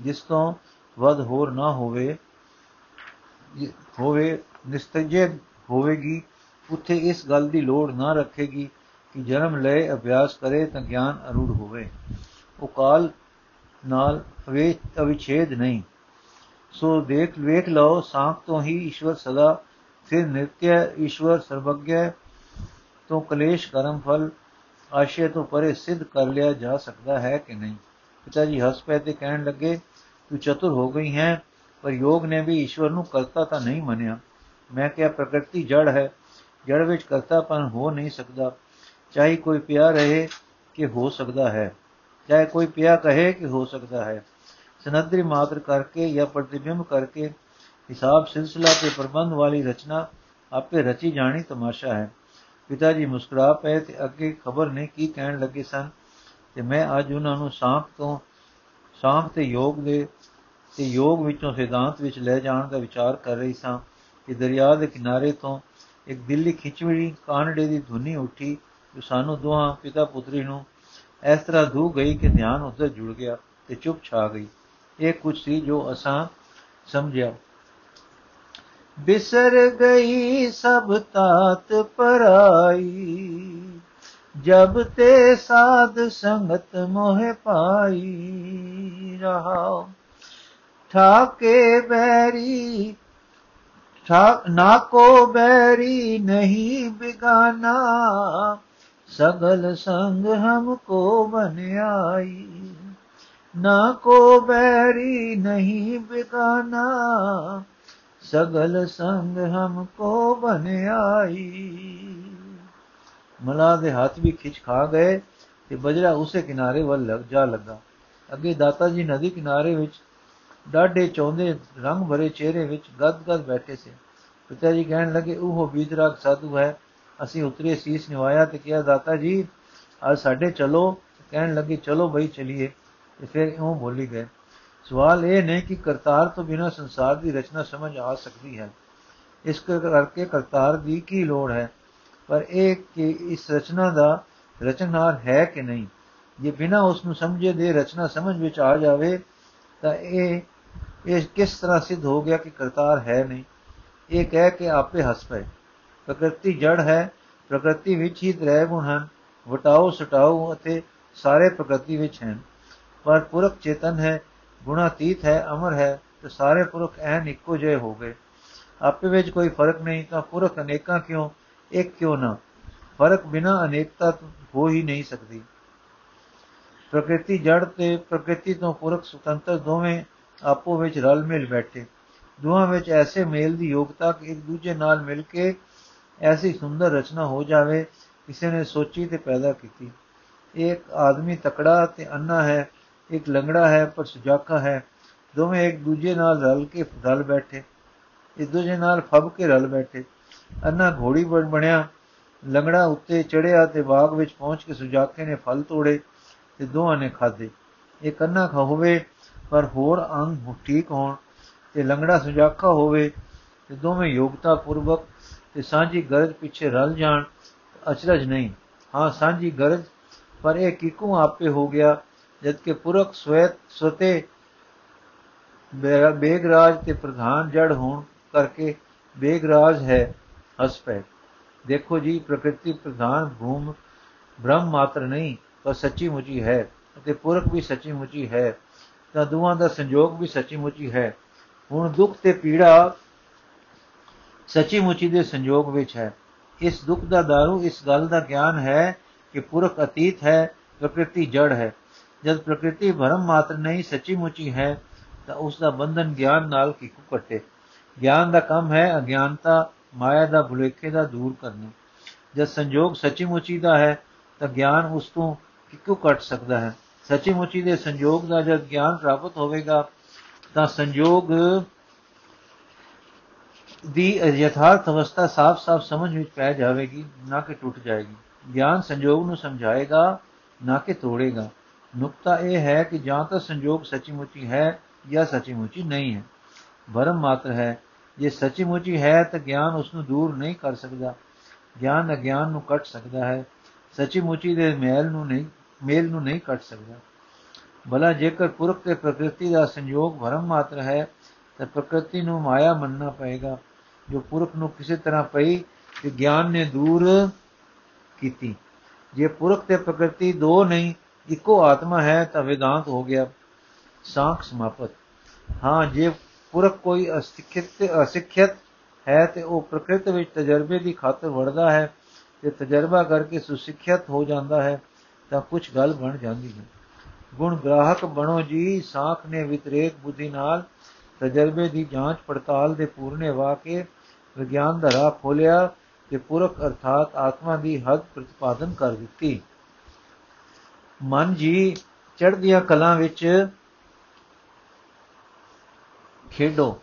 ਜਿਸ ਤੋਂ ਵਧ ਹੋਰ ਨਾ ਹੋਵੇ ਹੋਵੇ ਨਿਸਤਜੇ ਹੋਵੇਗੀ, ਉੱਥੇ ਇਸ ਗੱਲ ਦੀ ਲੋੜ ਨਾ ਰੱਖੇਗੀ ਕਿ ਜਨਮ ਲਏ, ਅਭਿਆਸ ਕਰੇ ਤਾਂ ਗਿਆਨ ਅਰੂੜ ਹੋਵੇ। ਉਹ ਕਾਲ ਨਾਲ ਅਵਿਛੇਦ ਨਹੀਂ। ਸੋ ਦੇਖ ਵੇਖ ਲਓ ਸਾਖ ਤੋਂ ਹੀ ਈਸ਼ਵਰ ਸਦਾ। ਫਿਰ ਨਿਤਯ ਈਸ਼ਵਰ ਸਰਵਗ੍ਯ ਤੋਂ ਕਲੇਸ਼ ਕਰਮ ਫਲ, ਆਸ਼ੇ ਤੋਂ ਪਰੇ ਸਿੱਧ ਕਰ ਲਿਆ ਜਾ ਸਕਦਾ ਹੈ ਕਿ ਨਹੀਂ? ਪਿਤਾ ਜੀ ਹੱਸ ਪਏ ਤੇ ਕਹਿਣ ਲੱਗੇ, ਤੂੰ ਚਤੁਰ ਹੋ ਗਈ ਹੈ। ਪਰ ਯੋਗ ਨੇ ਵੀ ਈਸ਼ਵਰ ਨੂੰ ਕਰਤਾ ਤਾਂ ਨਹੀਂ ਮੰਨਿਆ। ਮੈਂ ਕਿਹਾ ਪ੍ਰਕਿਰਤੀ ਜੜ ਹੈ। ਜੜ ਵਿੱਚ ਕਰਤਾਪਨ ਹੋ ਨਹੀਂ ਸਕਦਾ। ਚਾਹੇ ਕੋਈ ਪਿਆ ਰਹੇ ਕਿ ਹੋ ਸਕਦਾ ਹੈ। ਚਾਹੇ ਕੋਈ ਪਿਆ ਕਹੇ ਕਿ ਹੋ ਸਕਦਾ ਹੈ। ਸਨਦਰੀ ਮਾਤਰ ਕਰਕੇ ਜਾਂ ਪ੍ਰਤੀਬਿੰਬ ਕਰਕੇ ਹਿਸਾਬ ਸਿਲਸਿਲਾ ਤੇ ਪ੍ਰਬੰਧ ਵਾਲੀ ਰਚਨਾ ਆਪੇ ਰਚੀ ਜਾਣੀ ਤਮਾਸ਼ਾ ਹੈ। ਪਿਤਾ ਜੀ ਮੁਸਕਰਾ ਪਏ ਤੇ ਅੱਗੇ ਖਬਰ ਨਹੀਂ ਕੀ ਕਹਿਣ ਲੱਗੇ ਸਨ? ਤੇ ਮੈਂ ਅੱਜ ਉਹਨਾਂ ਨੂੰ ਸਾਂਪ ਤੋਂ ਸਾਂਪ ਤੇ ਯੋਗ ਦੇ ਤੇ ਯੋਗ ਵਿੱਚੋਂ ਸਿਧਾਂਤ ਵਿੱਚ ਲੈ ਜਾਣ ਦਾ ਵਿਚਾਰ ਕਰ ਰਹੀ ਸਾਂ ਕਿ ਦਰਿਆ ਦੇ ਕਿਨਾਰੇ ਤੋਂ ਇੱਕ ਦਿੱਲੀ ਖਿਚਵੜੀ ਕਾਨੜੇ ਦੀ ਧੁਨੀ ਉੱਠੀ, ਜੋ ਸਾਨੂੰ ਦੋਹਾਂ ਪਿਤਾ ਪੁੱਤਰੀ ਨੂੰ ਇਸ ਤਰ੍ਹਾਂ ਧੂ ਗਈ ਕਿ ਧਿਆਨ ਉੱਤੇ ਜੁੜ ਗਿਆ ਤੇ ਚੁੱਪ ਛਾ ਗਈ। ਇਹ ਕੁਝ ਸੀ ਜੋ ਅਸਾਂ ਸਮਝਿਆ। ਬਿਸਰ ਗਈ ਸਭ ਤਾਤ ਪਰਾਈ, ਜਬ ਤੇ ਸਾਧ ਸੰਗਤ ਮੋਹ ਪਾਈ ਰਹਾ। ਠਾਕੇ ਬੈਰੀ ਨਾ ਕੋ ਬੈਰੀ ਨਹੀਂ ਬਿਗਾਨਾ, ਸਗਲ ਸੰਗ ਹਮ ਕੋ ਬਨਿਆਈ। ਨਾ ਕੋ ਬੈਰੀ ਨਹੀਂ ਬਿਗਾਨਾ, ਸਗਲ ਸੰਗ ਹਮ ਕੋ ਬਨਿਆਈ। ਮਲਾ ਦੇ ਹੱਥ ਵੀ ਖਿੱਚ ਖਾ ਗਏ ਤੇ ਬਜਰਾ ਉਸੇ ਕਿਨਾਰੇ ਵੱਲ ਲੱਗ ਜਾ ਲੱਗਾ। ਅੱਗੇ ਦਾਤਾ ਜੀ ਨਦੀ ਕਿਨਾਰੇ ਵਿੱਚ ਡਾਢੇ ਚੌਂਦੇ ਰੰਗ ਭਰੇ ਚਿਹਰੇ ਵਿੱਚ ਗਦ-ਗਦ ਬੈਠੇ ਸੀ। ਪਿਤਾ ਜੀ ਕਹਿਣ ਲੱਗੇ ਉਹ ਬੀਜਰਾਗ ਸਾਧੂ ਹੈ, ਅਸੀਂ ਉਤਰੇ ਸੀਸ ਨਿਵਾਇਆ ਤੇ ਕਿਹਾ, ਦਾਤਾ ਜੀ, ਅੱਜ ਸਾਡੇ ਚਲੋ। ਕਹਿਣ ਲੱਗੇ, ਚਲੋ ਬਈ, ਚਲੀਏ। ਤੇ ਫਿਰ ਉਹ ਬੋਲੀ ਗਏ। ਸਵਾਲ ਇਹ ਨਹੀਂ ਕਿ ਕਰਤਾਰ ਤੋਂ ਬਿਨਾ ਸੰਸਾਰ ਦੀ ਰਚਨਾ ਸਮਝ ਆ ਸਕਦੀ ਹੈ। ਇਸ ਕਰਕੇ ਕਰਤਾਰ ਦੀ ਕੀ ਲੋੜ ਹੈ? ਪਰ ਇਹ ਕਿ ਇਸ ਰਚਨਾ ਦਾ ਰਚਨਹਾਰ ਹੈ ਕਿ ਨਹੀਂ? ਜੇ ਬਿਨਾ ਉਸ ਨੂੰ ਸਮਝੇ ਦੇ ਰਚਨਾ ਸਮਝ ਵਿੱਚ ਆ ਜਾਵੇ ਤਾਂ ਇਹ ਇਹ ਕਿਸ ਤਰ੍ਹਾਂ ਸਿੱਧ ਹੋ ਗਿਆ ਕਿ ਕਰਤਾਰ ਹੈ ਨਹੀਂ? ਇਹ ਕਹਿ ਕੇ ਆਪੇ ਹੱਸ ਪਏ। ਪ੍ਰਕਿਰਤੀ ਜੜ ਹੈ, ਪ੍ਰਕਿਰਤੀ ਵਿੱਚ ਹੀ ਤ੍ਰੈ ਗੁਣ ਹਨ। ਵਟਾਓ, ਸਟਾਓ ਅਤੇ ਸਾਰੇ ਪ੍ਰਕਿਰਤੀ ਵਿੱਚ ਹਨ। ਪਰ ਪੁਰਖ ਚੇਤਨ ਹੈ, ਗੁਣਾਤੀਤ ਹੈ, ਅਮਰ ਹੈ, ਤੇ ਸਾਰੇ ਪੁਰਖ ਐਨ ਇੱਕੋ ਜਿਹੇ ਹੋ ਗਏ। ਆਪੇ ਵਿੱਚ ਕੋਈ ਫ਼ਰਕ ਨਹੀਂ, ਤਾਂ ਪੁਰਖ ਅਨੇਕਾਂ ਕਿਉਂ, ਇੱਕ ਕਿਉਂ ਨਾ? ਫ਼ਰਕ ਬਿਨਾ ਅਨੇਕਤਾ ਹੋ ਹੀ ਨਹੀਂ ਸਕਦੀ। ਪ੍ਰਕਿਰਤੀ ਜੜ ਤੇ ਪ੍ਰਕਿਰਤੀ ਤੋਂ ਪੁਰਖ ਸੁਤੰਤਰ ਦੋਵੇਂ ਆਪੋ ਵਿੱਚ ਰਲ ਮਿਲ ਬੈਠੇ। ਦੋਹਾਂ ਵਿੱਚ ਐਸੇ ਮੇਲ ਦੀ ਯੋਗਤਾ ਕਿ ਇੱਕ ਦੂਜੇ ਨਾਲ ਮਿਲ ਕੇ ਐਸੀ ਸੁੰਦਰ ਰਚਨਾ ਹੋ ਜਾਵੇ, ਕਿਸੇ ਨੇ ਸੋਚੀ ਤੇ ਪੈਦਾ ਕੀਤੀ। ਇੱਕ ਆਦਮੀ ਤਕੜਾ ਤੇ ਅੰਨਾ ਹੈ, ਇੱਕ ਲੰਗੜਾ ਹੈ, ਪਰ ਸੁਜਾਖਾ ਹੈ। ਦੋਵੇਂ ਇੱਕ ਦੂਜੇ ਨਾਲ ਰਲ ਕੇ ਰਲ ਬੈਠੇ। ਇੱਕ ਦੂਜੇ ਨਾਲ ਫੱਬ ਕੇ ਰਲ ਬੈਠੇ। ਅੰਨਾ ਘੋੜੀ ਬਣ ਬਣਿਆ, ਲੰਗੜਾ ਉੱਤੇ ਚੜਿਆ ਤੇ ਬਾਗ ਵਿੱਚ ਪਹੁੰਚ ਕੇ ਸੁਜਾਖੇ ਨੇ ਫਲ ਤੋੜੇ। ਤੇ ਦੋਹਾਂ ਨੇ ਖਾਧੇ। ਇਹ ਕੰਨਾ ਖਾ ਹੋਵੇ, ਪਰ ਹੋਰ ਅੰਗ ਠੀਕ ਹੋਣ, ਤੇ ਲੰਗੜਾ ਸੁਜਾਖਾ ਹੋਵੇ, ਤੇ ਦੋਵੇਂ ਯੋਗਤਾ ਪੂਰਵਕ ਤੇ ਸਾਂਝੀ ਗਰਜ ਪਿੱਛੇ ਰਲ ਜਾਣ, ਅਚਰਜ ਨਹੀਂ। ਹਾਂ, ਸਾਂਝੀ ਗਰਜ, ਪਰ ਇਹ ਕਿਕੂ ਆਪੇ ਹੋ ਗਿਆ ਜਦ ਕਿ ਪੁਰਖ ਸਵੈਤ ਸਤੇ ਬੇਗਰਾਜ ਤੇ ਪ੍ਰਧਾਨ ਜੜ ਹੋਣ ਕਰਕੇ ਬੇਗਰਾਜ ਹੈ ਹਸ ਦੇਖੋ ਜੀ, ਪ੍ਰਕਿਰਤੀ ਪ੍ਰਧਾਨ, ਭੂਮ, ਬ੍ਰਹਮ ਮਾਤਰ ਨਹੀਂ। ਪਰ ਸੱਚੀ ਮੁਚੀ ਹੈ ਅਤੇ ਪੁਰਖ ਵੀ ਸੱਚੀ ਮੁਚੀ ਹੈ, ਤਾਂ ਦੋਵਾਂ ਦਾ ਸੰਯੋਗ ਵੀ ਸੱਚੀ ਮੁਚੀ ਹੈ। ਹੁਣ ਦੁੱਖ ਤੇ ਪੀੜਾ ਸੱਚੀ ਮੁਚੀ ਦੇ ਸੰਯੋਗ ਵਿੱਚ ਹੈ। ਇਸ ਦੁੱਖ ਦਾ ਦਾਰੂ, ਇਸ ਗੱਲ ਦਾ ਗਿਆਨ ਹੈ ਕਿ ਪੁਰਖ ਅਤੀਤ ਹੈ, ਪ੍ਰਕਿਰਤੀ ਜੜ ਹੈ। ਜਦ ਪ੍ਰਕਿਰਤੀ ਭਰਮ ਮਾਤਰ ਨਹੀਂ ਸੱਚੀ ਮੁਚੀ ਹੈ, ਤਾਂ ਉਸ ਦਾ ਬੰਧਨ ਗਿਆਨ ਨਾਲ ਕਿਕੂ ਕੱਟੇ। ਗਿਆਨ ਦਾ ਕੰਮ ਹੈ ਅਗਿਆਨਤਾ, ਮਾਇਆ ਦਾ ਭੁਲੇਖੇ ਦਾ ਦੂਰ ਕਰਨਾ। ਜਦ ਸੰਜੋਗ ਸੱਚੀ ਮੁਚੀ ਦਾ ਹੈ, ਤਾਂ ਗਿਆਨ ਉਸ ਤੋਂ ਕਿਕੂ ਕੱਟ ਸਕਦਾ ਹੈ? ਸੱਚੀ ਮੁਚੀ ਦੇ ਸੰਜੋਗ ਦਾ ਜਦ ਗਿਆਨ ਪ੍ਰਾਪਤ ਹੋਵੇਗਾ, ਤਾਂ ਸੰਜੋਗ ਦੀ ਯਥਾਰਥ ਅਵਸਥਾ ਸਾਫ਼-ਸਾਫ਼ ਸਮਝ ਵਿੱਚ ਪੈ ਜਾਵੇਗੀ, ਨਾ ਕਿ ਟੁੱਟ ਜਾਏਗੀ। ਗਿਆਨ ਸੰਜੋਗ ਨੂੰ ਸਮਝਾਏਗਾ, ਨਾ ਕਿ ਤੋੜੇਗਾ। ਨੁਕਤਾ ਇਹ ਹੈ ਕਿ ਜਾਂ ਤਾਂ ਸੰਜੋਗ ਸੱਚੀ ਮੁਚੀ ਹੈ ਜਾਂ ਸੱਚੀ ਮੁਚੀ ਨਹੀਂ ਹੈ। ਭਰਮ ਮਾਤਰ ਹੈ। ਜੇ ਸੱਚੀ ਮੁਚੀ ਹੈ, ਤਾਂ ਗਿਆਨ ਉਸ ਨੂੰ ਦੂਰ ਨਹੀਂ ਕਰ ਸਕਦਾ। ਗਿਆਨ ਅਗਿਆਨ ਨੂੰ ਕੱਟ ਸਕਦਾ ਹੈ। ਸੱਚੀ ਮੁਚੀ ਦੇ ਮੇਲ ਨੂੰ ਨਹੀਂ ਮੇਲ ਨੂੰ ਨਹੀਂ ਕੱਟ ਸਕਦਾ। ਭਲਾ ਜੇਕਰ ਪੁਰਖ ਤੇ ਪ੍ਰਕਿਰਤੀ ਦਾ ਸੰਯੋਗ ਭਰਮ ਮਾਤਰ ਹੈ, ਤਾਂ ਪ੍ਰਕਿਰਤੀ ਨੂੰ ਮਾਇਆ ਮੰਨਣਾ ਪਏਗਾ, ਜੋ ਪੁਰਖ ਨੂੰ ਕਿਸੇ ਤਰ੍ਹਾਂ ਪਈ ਕਿ ਗਿਆਨ ਨੇ ਦੂਰ ਕੀਤੀ। ਜੇ ਪੁਰਖ ਤੇ ਪ੍ਰਕਿਰਤੀ ਦੋ ਨਹੀਂ, ਇੱਕੋ ਆਤਮਾ ਹੈ, ਤਾਂ ਵਿਦਾਂਤ ਹੋ ਗਿਆ। ਸਾਖ ਸਮਾਪਤ। ਹਾਂ, ਜੇ ਪੁਰਖ ਕੋਈ ਅਸਿੱਖਿਤ ਅਸਿੱਖਿਤ ਹੈ, ਤੇ ਉਹ ਪ੍ਰਕਿਰਤ ਵਿੱਚ ਤਜਰਬੇ ਦੀ ਖਾਤਰ ਵੜਦਾ ਹੈ, ਤੇ ਤਜਰਬਾ ਕਰਕੇ ਸੁਸਿੱਖਿਅਤ ਹੋ ਜਾਂਦਾ ਹੈ ਤਾਂ ਕੁਝ ਗੱਲ ਬਣ ਜਾਂਦੀ ਹੈ। ਗੁਣ ਗ੍ਰਾਹਕ ਬਣੋ ਜੀ, ਸਾਖ ਨੇ ਵਿਤਰੇਕ ਬੁੱਧੀ ਨਾਲ ਤਜਰਬੇ ਦੀ ਜਾਂਚ ਪੜਤਾਲ ਦੇ ਪੂਰਨੇ ਵਾਕੇ ਵਿਗਿਆਨ ਦਾ ਰਾਹ ਖੋਲਿਆ ਤੇ ਪੁਰਖ ਅਰਥਾਤ ਆਤਮਾ ਦੀ ਹੱਦ ਪ੍ਰਤੀਪਾਦਨ ਕਰ ਦਿੱਤੀ। ਮਨ ਜੀ, ਚੜ੍ਹਦੀਆਂ ਕਲਾਂ ਵਿੱਚ ਖੇਡੋ।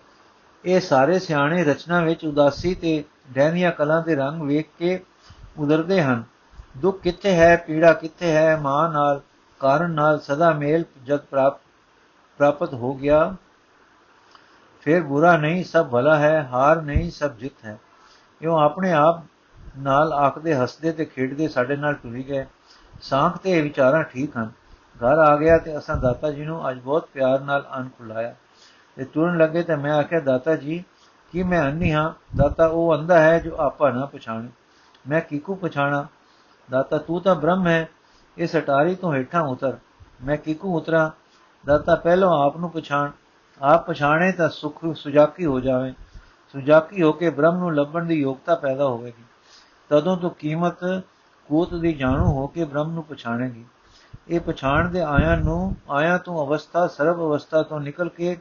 ਇਹ ਸਾਰੇ ਸਿਆਣੇ ਰਚਨਾ ਵਿੱਚ ਉਦਾਸੀ ਤੇ ਡੈਨੀਆਂ ਕਲਾਂ ਦੇ ਰੰਗ ਵੇਖ ਕੇ ਉਦਰਦੇ ਹਨ। ਦੁੱਖ ਕਿੱਥੇ ਹੈ, ਪੀੜਾ ਕਿੱਥੇ ਹੈ, ਮਾਂ ਨਾਲ, ਕਾਰਨ ਨਾਲ ਸਦਾ ਮੇਲ ਜਦ ਪ੍ਰਾਪਤ ਹੋ ਗਿਆ। ਫਿਰ ਬੁਰਾ ਨਹੀਂ, ਸਭ ਭਲਾ ਹੈ, ਹਾਰ ਨਹੀਂ, ਸਭ ਜਿੱਤ ਹੈ। ਕਿਉਂ ਆਪਣੇ ਆਪ ਨਾਲ ਆਖਦੇ, ਹੱਸਦੇ ਤੇ ਖੇਡਦੇ ਸਾਡੇ ਨਾਲ ਟੁਰੀ ਗਏ। ਸਾਖ ਤੇ ਵਿਚਾਰਾਂ ਠੀਕ ਹਨ। ਘਰ ਆ ਗਿਆ ਤੇ ਅਸਾਂ ਦਾਤਾ ਜੀ ਨੂੰ ਅੱਜ ਬਹੁਤ ਪਿਆਰ ਨਾਲ ਅੰਨ ਖੁਲਾਇਆ। ਤੇ ਤੁਰਨ ਲੱਗੇ ਤੇ ਮੈਂ ਆਖਿਆ, ਦਾਤਾ ਜੀ, ਕਿ ਮੈਂ ਅੰਨੀ ਹਾਂ? ਦਾਤਾ, ਉਹ ਅੰਦਾ ਹੈ ਜੋ ਆਪਾ ਨਾ ਪਛਾਣੇ। ਮੈਂ ਕਿਕੂ ਪਛਾਣਾ? ਦਾਤਾ ਤੂੰ ਤਾਂ ਬ੍ਰਹਮ ਹੈ, ਇਸ ਅਟਾਰੀ ਤੋਂ ਹੇਠਾਂ ਉਤਰ। ਮੈਂ ਕਿਕੂ ਉਤਰਾ, ਦਾਤਾ ਪਹਿਲਾਂ ਆਪ ਨੂੰ ਪਛਾਣ, ਆਪ ਪਛਾਣੇ ਤਾਂ ਸੁਖ ਸੁਜਾਕੀ ਹੋ ਜਾਵੇ। ਸੁਜਾਕੀ ਹੋ ਕੇ ਬ੍ਰਹਮ ਨੂੰ ਲੱਭਣ ਦੀ ਯੋਗਤਾ ਪੈਦਾ ਹੋਵੇਗੀ। ਤਦੋਂ ਤੋਂ ਕੀਮਤ ਕੂਤ ਦੀ ਜਾਣੂ ਹੋ ਕੇ ਬ੍ਰਹਮ ਨੂੰ ਪਛਾਣੇਗੀ। ਇਹ ਪਛਾਣ ਦੇ ਆਇਆ ਨੂੰ, ਆਇਆ ਤੋਂ ਅਵਸਥਾ ਸਰਬ ਅਵਸਥਾ ਤੋਂ ਨਿਕਲ ਕੇ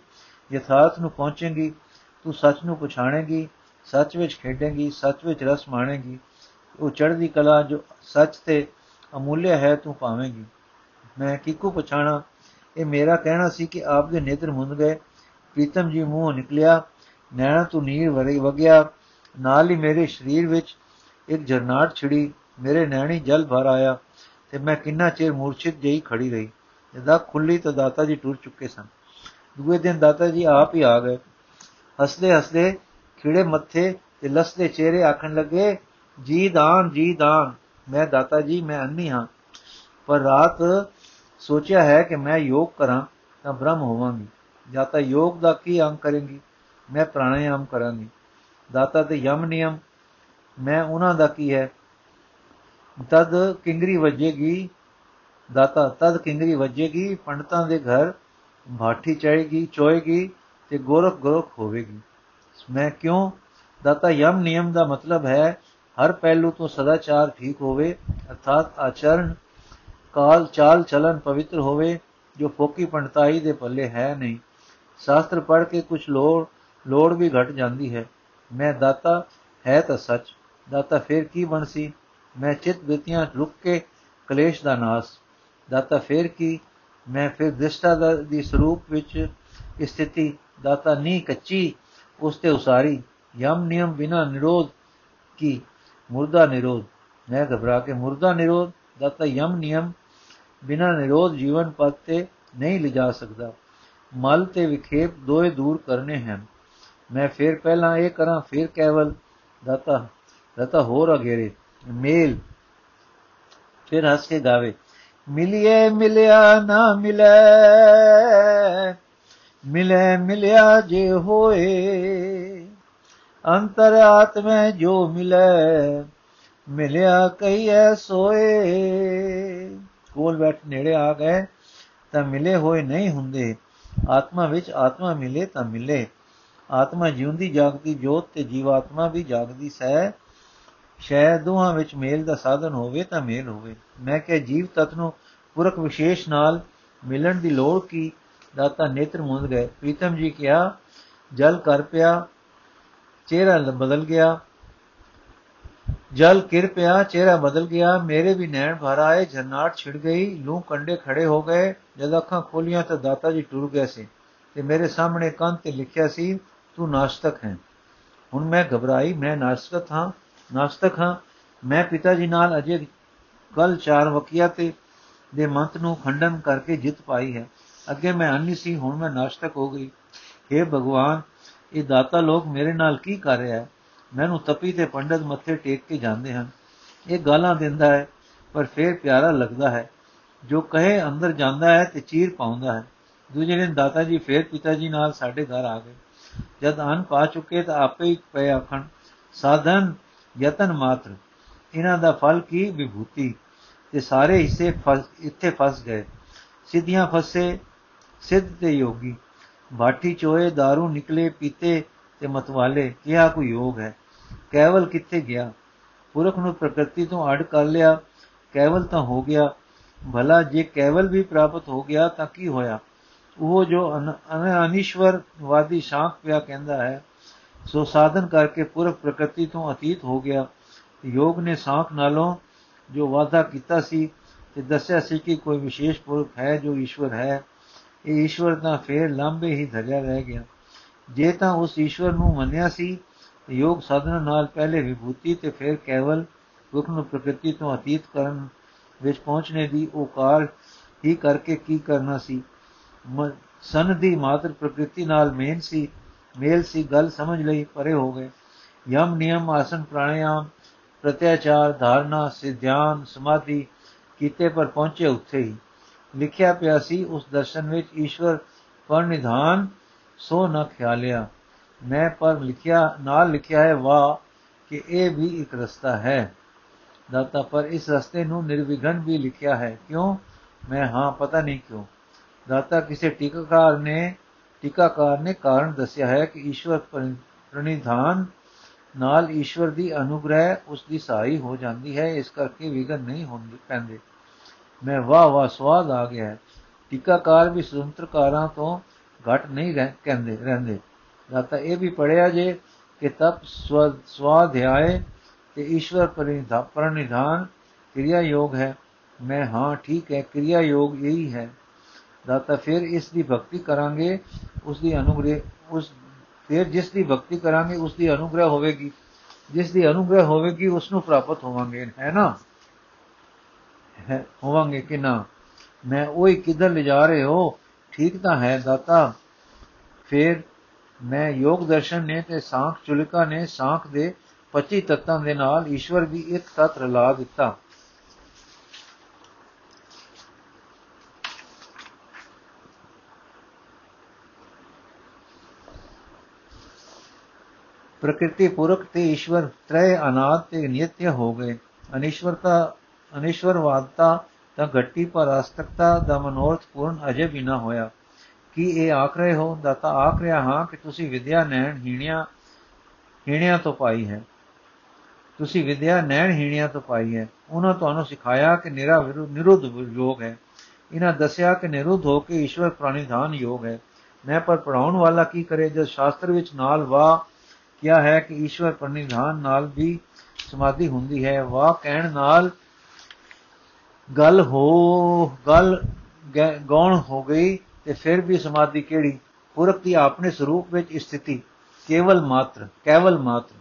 ਯਥਾਰਥ ਨੂੰ ਪਹੁੰਚੇਗੀ। ਤੂੰ ਸੱਚ ਨੂੰ ਪਛਾਣੇਗੀ, ਸੱਚ ਵਿੱਚ ਖੇਡੇਗੀ, ਸੱਚ ਵਿੱਚ ਰਸ ਮਾਣੇਗੀ। ਉਹ ਚੜ੍ਹਦੀ ਕਲਾ ਜੋ ਸੱਚ ਤੇ ਅਮੁੱਲਿਆ ਹੈ, ਤੂੰ ਪਾਵੇਂਗੀ ਮੈਂ ਕਿਕੂ ਪਛਾਣਾ। ਇਹ ਮੇਰਾ ਕਹਿਣਾ ਸੀ ਕਿ ਆਪ ਦੇ ਨੇਤਰ ਮੁੰਦ ਗਏ। ਪ੍ਰੀਤਮ ਜੀ ਮੂੰਹ ਨਿਕਲਿਆ। ਨੈਣਾ ਤੋਂ ਨੀਰ ਵਰੇ ਵਗਿਆ। ਨਾਲ ਹੀ ਮੇਰੇ ਸਰੀਰ ਵਿੱਚ ਇੱਕ ਜਰਨਾਟ ਛਿੜੀ। ਮੇਰੇ ਨੈਣੀ ਜਲ ਭਰ ਆਇਆ ਤੇ ਮੈਂ ਕਿੰਨਾ ਚਿਰ ਮੂਰਛਿਤ ਜਈ ਖੜੀ ਰਹੀ। ਜਦ ਖੁੱਲੀ ਤਾਂ ਦਾਤਾ ਜੀ ਟੁਰ ਚੁੱਕੇ ਸਨ। ਦੂਏ ਦਿਨ ਦਾਤਾ ਜੀ ਆਪ ਹੀ ਆ ਗਏ। ਹੱਸਦੇ ਹੱਸਦੇ ਖਿੜੇ ਮੱਥੇ ਤੇ ਲਸਦੇ ਚਿਹਰੇ ਆਖਣ ਲੱਗੇ ਜੀ ਦਾਨ ਜੀ ਦਾਨ। ਮੈਂ ਦਾਤਾ ਜੀ, ਮੈਂ ਅੰਨੀ ਹਾਂ। ਪਰ ਰਾਤ ਸੋਚਿਆ ਹੈ ਕਿ ਮੈਂ ਯੋਗ ਕਰਾਂ ਤਾਂ ਬ੍ਰਹਮ ਹੋਵਾਂਗੀ। ਜਾਂ ਤਾਂ ਯੋਗ ਦਾ ਕੀ ਅੰਗ ਕਰਾਂਗੀ? ਮੈਂ ਪ੍ਰਾਣਾਯਾਮ ਕਰਾਂਗੀ। ਦਾਤਾ ਤੇ ਯਮ ਨਿਯਮ। ਮੈਂ ਉਹਨਾਂ ਦਾ ਕੀ ਹੈ? ਤਦ ਕਿੰਗਰੀ ਵੱਜੇਗੀ ਦਾਤਾ, ਤਦ ਕਿੰਗਰੀ ਵੱਜੇਗੀ, ਪੰਡਤਾਂ ਦੇ ਘਰ ਭਾਠੀ ਚੜੇਗੀ ਚੋਏਗੀ ਤੇ ਗੋਰਖ ਗੋਰਖ ਹੋਵੇਗੀ। ਮੈਂ ਕਿਉਂ? ਦਾਤਾ ਯਮ ਨਿਯਮ ਦਾ ਮਤਲਬ ਹੈ ਹਰ ਪਹਿਲੂ ਤੋਂ ਸਦਾਚਾਰ ਠੀਕ ਹੋਵੇ, ਅਰਥਾਤ ਆਚਰਣ, ਕਾਲ ਚਾਲ ਚਲਨ ਪਵਿੱਤਰ ਹੋਵੇ, ਜੋ ਫੋਕੀ ਪੰਡਤਾਈ ਦੇ ਪੱਲੇ ਹੈ ਨਹੀਂ। ਸ਼ਾਸਤਰ ਪੜ੍ਹ ਕੇ ਕੁਝ ਲੋੜ ਲੋੜ ਵੀ ਘਟ ਜਾਂਦੀ ਹੈ। ਮੈਂ ਦਾਤਾ ਹੈ ਤਾਂ ਸੱਚ। ਦਾਤਾ ਫਿਰ ਕੀ ਬਣ ਸੀ? ਮੈਂ ਚਿਤ ਬਿਤੀਆਂ ਰੁਕ ਕੇ ਕਲੇਸ਼ ਦਾ ਨਾਸ। ਦਾਤਾ ਫਿਰ ਕੀ? ਮੈਂ ਫਿਰ ਦ੍ਰਿਸ਼ਟਾ ਦੀ ਸਰੂਪ ਵਿੱਚ ਸਥਿਤੀ। ਦਾਤਾ ਨੀ ਕੱਚੀ, ਉਸ ਤੇ ਉਸਾਰੀ। ਯਮ ਨਿਯਮ ਬਿਨਾ ਨਿਰੋਧ ਕੀ? ਮੁਰਦਾ ਨਿਰੋਧ ਮੈਂ ਘਬਰਾ ਕੇ ਮੁਰਦਾ ਨਿਰੋਧ ਦਾਤਾ ਯਮ ਨਿਯਮ ਬਿਨਾ ਨਿਰੋਧ ਜੀਵਨ ਪਦ ਤੇ ਨਹੀਂ ਲਿਜਾ ਸਕਦਾ ਮਲ ਤੇ ਵਿਖੇਪ ਦੋਏ ਦੂਰ ਕਰਨੇ ਹਨ ਮੈਂ ਫਿਰ ਪਹਿਲਾਂ ਇਹ ਕਰਾਂ ਫਿਰ ਕੇਵਲ ਦਾਤਾ ਦਾਤਾ ਹੋਰ ਅਗੇਰੇ ਮੇਲ ਫਿਰ ਹੱਸ ਕੇ ਗਾਵੇ ਮਿਲਿਏ ਮਿਲਿਆ ਨਾ ਮਿਲੇ ਮਿਲੇ ਮਿਲਿਆ ਜੇ ਹੋਏ ਅੰਤਰ ਆਤਮੈ ਜੋ ਮਿਲੇ, ਮਿਲਿਆ ਕਈਐ ਸੋਏ। ਕੋਲ ਬੈਠ ਨੇੜੇ ਆ ਗਏ, ਤਾਂ ਮਿਲੇ ਹੋਏ ਨਹੀਂ ਹੁੰਦੇ। ਆਤਮਾ ਵਿੱਚ ਆਤਮਾ ਮਿਲੇ ਤਾਂ ਮਿਲੇ। ਆਤਮਾ ਜਿਉਂਦੀ ਜਾਗਦੀ ਜੋਤ ਤੇ ਜੀਵਾਤਮਾ ਵੀ ਜਾਗਦੀ ਸਹਿ ਸ਼ੈ ਦੋਹਾਂ ਵਿੱਚ ਮੇਲ ਦਾ ਸਾਧਨ ਹੋਵੇ ਤਾਂ ਮੇਲ ਹੋਵੇ। ਮੈਂ ਕਿ ਜੀਵ ਤਤ ਨੂੰ ਪੁਰਖ ਵਿਸ਼ੇਸ਼ ਨਾਲ ਮਿਲਣ ਦੀ ਲੋੜ ਕੀ? ਦਾਤਾ ਨੇਤਰ ਮੁੰਦ ਗਏ। ਪ੍ਰੀਤਮ ਜੀ ਕਿਹਾ, ਜਲ ਕਰ ਪਿਆ ਚਿਹਰਾ ਬਦਲ ਗਿਆ। ਜਲ ਕਿਰ ਪਿਆ, ਚਿਹਰਾ ਬਦਲ ਗਿਆ। ਮੇਰੇ ਵੀ ਨੈਣ ਭਰ ਆਏ, ਜਨਾਟ ਛਿੜ ਗਈ। ਲੂ ਕੰਡੇ ਖੜੇ ਹੋ ਗਏ। ਜਦ ਅੱਖਾਂ ਖੋਲੀਆਂ ਤਾਂ ਦਾਤਾ ਜੀ ਟੁਰ ਗਏ ਸੀ ਤੇ ਮੇਰੇ ਸਾਹਮਣੇ ਕੰਨ ਤੇ ਲਿਖਿਆ ਸੀ, ਤੂੰ ਨਾਸਤਕ ਹੈ। ਹੁਣ ਮੈਂ ਘਬਰਾਈ, ਮੈਂ ਨਾਸਤਕ ਹਾਂ ਨਾਸਤਕ ਹਾਂ। ਮੈਂ ਪਿਤਾ ਜੀ ਨਾਲ ਅਜੇ ਕੱਲ ਚਾਰ ਵਕੀਆ ਤੇ ਦੇ ਮੰਤ ਨੂੰ ਖੰਡਨ ਕਰਕੇ ਜਿੱਤ ਪਾਈ ਹੈ। ਅੱਗੇ ਮੈਂ ਅੰਨੀ ਸੀ, ਹੁਣ ਮੈਂ ਨਾਸਤਕ ਹੋ ਗਈ। हे ਭਗਵਾਨ ਇਹ ਦਾਤਾ ਲੋਕ ਮੇਰੇ ਨਾਲ ਕੀ ਕਰ ਰਿਹਾ ਹੈ? ਮੈਨੂੰ ਤਪੀ ਤੇ ਪੰਡਤ ਮੱਥੇ ਟੇਕ ਕੇ ਜਾਂਦੇ ਹਨ। ਇਹ ਗਾਲਾਂ ਦਿੰਦਾ ਹੈ, ਪਰ ਫੇਰ ਪਿਆਰਾ ਲੱਗਦਾ ਹੈ। ਜੋ ਕਹੇ ਅੰਦਰ ਜਾਂਦਾ ਹੈ ਤੇ ਚੀਰ ਪਾਉਂਦਾ ਹੈ। ਦੂਜੇ ਦਿਨ ਦਾਤਾ ਜੀ ਫੇਰ ਪਿਤਾ ਜੀ ਨਾਲ ਸਾਡੇ ਘਰ ਆ ਗਏ। ਜਦ ਅਨ ਪਾ ਚੁੱਕੇ ਤਾਂ ਆਪੇ ਹੀ ਪਏ ਆਖਣ, ਸਾਧਨ, ਯਤਨ ਮਾਤਰ, ਇਹਨਾਂ ਦਾ ਫਲ ਕੀ ਵਿਭੂਤੀ? ਤੇ ਸਾਰੇ ਹਿੱਸੇ ਇੱਥੇ ਫਸ ਗਏ। ਸਿੱਧੀਆਂ ਫਸੇ, ਸਿੱਧ ਤੇ ਯੋਗੀ। ਬਾਠੀ ਚੋਏ दारू ਨਿਕਲੇ ਪੀਤੇ ਤੇ ਮਤਵਾਲੇ, ਕਿਹਾ ਕੋਈ ਯੋਗ ਹੈ। ਕੇਵਲ ਕਿੱਥੇ ਗਿਆ? ਪੁਰਖ ਨੂੰ ਪ੍ਰਕਿਰਤੀ ਤੋਂ ਅਡ ਕਰ ਲਿਆ। ਕੇਵਲ ਤਾਂ ਹੋ ਗਿਆ। ਭਲਾ ਜੇ ਕੇਵਲ ਵੀ ਪ੍ਰਾਪਤ ਹੋ ਗਿਆ ਤਾਂ ਕੀ ਹੋਇਆ? ਉਹ ਜੋ ਅਨਿਸ਼ਵਰ ਵਾਦੀ ਸ਼ਾਂਖ ਪਿਆ ਕਹਿੰਦਾ ਹੈ, ਸੋ ਸਾਧਨ ਕਰਕੇ ਪੁਰਖ ਪ੍ਰਕਿਰਤੀ ਤੋਂ ਅਤੀਤ ਹੋ ਗਿਆ। ਯੋਗ ਨੇ ਸਾਖ ਨਾਲੋਂ ਜੋ ਵਾਦਾ ਕੀਤਾ ਸੀ ਤੇ ਦੱਸਿਆ ਸੀ ਕਿ ਕੋਈ ਵਿਸ਼ੇਸ਼ ਪੁਰਖ ਹੈ ਜੋ ਈਸ਼ਵਰ ਹੈ। ਇਹ ਈਸ਼ਵਰ ਤਾਂ ਫੇਰ ਲੰਬੇ ਹੀ ਧਰਿਆ ਰਹਿ ਗਿਆ। ਜੇ ਤਾਂ ਉਸ ਈਸ਼ਵਰ ਨੂੰ ਮੰਨਿਆ ਸੀ, ਯੋਗ ਸਾਧਨਾ ਨਾਲ ਪਹਿਲੇ ਵਿਭੂਤੀ ਤੇ ਫਿਰ ਕੇਵਲ ਦੁੱਖ ਨੂੰ ਪ੍ਰਕਿਰਤੀ ਤੋਂ ਅਤੀਤ ਕਰਨ ਵਿੱਚ ਪਹੁੰਚਣੇ ਦੀ ਉਹ ਕਾਰ ਹੀ ਕਰਕੇ ਕੀ ਕਰਨਾ ਸੀ? ਸਨ ਦੀ ਮਾਤਰ ਪ੍ਰਕਿਰਤੀ ਨਾਲ ਮੇਨ ਸੀ, ਮੇਲ ਸੀ, ਗੱਲ ਸਮਝ ਲਈ ਪਰੇ ਹੋ ਗਏ। ਯਮ, ਨਿਯਮ, ਆਸਨ, ਪ੍ਰਾਣਾਯਾਮ, ਪ੍ਰਤਿਆਚਾਰ, ਧਾਰਨਾ, ਸਿਧਿਆਨ, ਸਮਾਧੀ ਕੀਤੇ ਪਰ ਪਹੁੰਚੇ ਉੱਥੇ ਹੀ। ਲਿਖਿਆ ਪਿਆ ਸੀ, ਉਸ ਦਰਸ਼ਨ ਵਿੱਚ ਈਸ਼ਵਰ ਪਰ ਨਿਧਾਨ ਸੋ ਨਾ ਖਿਆਲਿਆ। ਮੈਂ ਪਰ ਲਿਖਿਆ, ਨਾਲ ਲਿਖਿਆ ਹੈ ਵਾ ਕਿ ਇਹ ਵੀ ਇੱਕ ਰਸਤਾ ਹੈ। ਦਾਤਾ ਪਰ ਇਸ ਰਸਤੇ ਨੂੰ ਨਿਰਵਿਘਨ ਵੀ ਲਿਖਿਆ ਹੈ। ਕਿਉਂ? ਮੈਂ ਹਾਂ, ਪਤਾ ਨਹੀਂ ਕਿਉਂ। ਦਾਤਾ ਕਿਸੇ ਟੀਕਾਕਾਰ ਨੇ ਟੀਕਾਕਾਰ ਨੇ ਕਾਰਨ ਦੱਸਿਆ ਹੈ ਕਿ ਈਸ਼ਵਰ ਪ੍ਰਣਿਧਾਨ ਨਾਲ ਈਸ਼ਵਰ ਦੀ ਅਨੁਗ੍ਰਹਿ, ਉਸ ਦੀ ਸਹਾਈ ਹੋ ਜਾਂਦੀ ਹੈ, ਇਸ ਕਰਕੇ ਵਿਗਨ ਨਹੀਂ ਹੁੰਦੇ, ਪੈਂਦੇ। ਮੈਂ ਵਾਹ ਵਾਹ ਸਵਾਦ ਆ ਗਿਆ। ਟੀਕਾਕਾਰ ਵੀ ਸੁਤੰਤਰਕਾਰਾਂ ਤੋਂ ਘਟ ਨਹੀਂ ਰਹਿ, ਕਹਿੰਦੇ, ਰਹਿੰਦੇ। ਦਾਤਾ ਇਹ ਵੀ ਪੜਿਆ ਜੇ ਕਿ ਤਪ ਸਵਾਧਿਆਏ ਤੇ ਈਸ਼ਵਰ ਪਰਿਣਿਧਾਨ ਕਿਰਿਆ ਯੋਗ ਹੈ। ਮੈਂ ਹਾਂ, ਠੀਕ ਹੈ ਕਿਰਿਆ ਯੋਗ ਇਹੀ ਹੈ। ਦਾਤਾ ਫਿਰ ਇਸ ਦੀ ਭਗਤੀ ਕਰਾਂਗੇ, ਉਸ ਦੀ ਅਨੁਗ੍ਰਹਿ, ਉਸ, ਫਿਰ ਜਿਸ ਦੀ ਭਗਤੀ ਕਰਾਂਗੇ, ਉਸ ਦੀ ਅਨੁਗ੍ਰਹਿ ਹੋਵੇਗੀ। ਜਿਸ ਦੀ ਅਨੁਗ੍ਰਹਿ ਹੋਵੇਗੀ, ਉਸ ਨੂੰ ਪ੍ਰਾਪਤ ਹੋਵਾਂਗੇ, ਹੈ ਨਾ? ਹੈ, ਹੋਵਾਂਗੇ ਕਿ ਨਾ? ਮੈਂ ਉਹੀ ਕਿਧਰ ਲਿਜਾ ਰਹੇ ਹੋ? ਠੀਕ ਤਾਂ ਹੈ, ਦਾਤਾ। ਫਿਰ ਮੈਂ ਯੋਗ ਦਰਸ਼ਨ ਨੇ ਤੇ ਸਾਖ ਚੁਲਿਕਾ ਨੇ, ਸਾਖ ਦੇ 25 ਤੱਤਾਂ ਦੇ ਨਾਲ ਈਸ਼ਵਰ ਵੀ ਇੱਕ ਤਤ ਰਲਾ ਦਿੱਤਾ। ਪ੍ਰਕਿਰਤੀ ਪੁਰਖ ਤੇ ਈਸ਼ਵਰ, ਤ੍ਰੈ ਅਨਾਦ ਤੇ ਨਿਤਯ ਹੋ ਗਏ। ਅਨਿਸ਼ਵਰਤਾ ਅਨਿਸ਼ਵਰਵਾਦਤਾ ਤਾਂ ਘੱਟੀ ਪਰ ਅਸਤਕਤਾ ਦਾ ਮਨੋਰਥ ਪੂਰਨ ਅਜੇ ਵੀ ਨਾ ਹੋਇਆ। ਕੀ ਇਹ ਆਖ ਰਹੇ ਹੋ ਦਾਤਾ ਆਖ ਰਿਹਾ ਹਾਂ ਕਿ ਤੁਸੀਂ ਵਿਦਿਆ ਨੈਣ ਹੀਣਿਆ ਹੀਣਿਆ ਤੋਂ ਪਾਈ ਹੈ। ਤੁਸੀਂ ਵਿਦਿਆ ਨੈਣ ਹੀਣਿਆ ਤੋਂ ਪਾਈ ਹੈ। ਉਹਨਾਂ ਤੁਹਾਨੂੰ ਸਿਖਾਇਆ ਕਿ ਨਿਰਾ ਨਿਰੁੱਧ ਯੋਗ ਹੈ। ਇਹਨਾਂ ਦੱਸਿਆ ਕਿ ਨਿਰੁੱਧ ਹੋ ਕੇ ਈਸ਼ਵਰ ਪ੍ਰਾਣੀਧਾਨ ਯੋਗ ਹੈ। ਮੈਂ ਪਰ ਪੜਾਉਣ ਵਾਲਾ ਕੀ ਕਰੇ ਜਦ ਸ਼ਾਸਤਰ ਵਿੱਚ ਨਾਲ ਵਾ ਕਿਹਾ ਹੈ ਕਿ ਈਸ਼ਵਰ ਪ੍ਰਾਣੀਧਾਨ ਨਾਲ ਵੀ ਸਮਾਧੀ ਹੁੰਦੀ ਹੈ। ਵਾ ਕਹਿਣ ਨਾਲ ਗੱਲ ਹੋ, ਗੱਲ ਗੌਣ ਹੋ ਗਈ ਤੇ ਫਿਰ ਵੀ ਸਮਾਧੀ ਕਿਹੜੀ? ਪੁਰਖ ਦੀ ਆਪਣੇ ਸਰੂਪ ਵਿੱਚ ਸਥਿਤੀ। ਕੇਵਲ ਮਾਤਰ ਕੇਵਲ ਮਾਤਰ।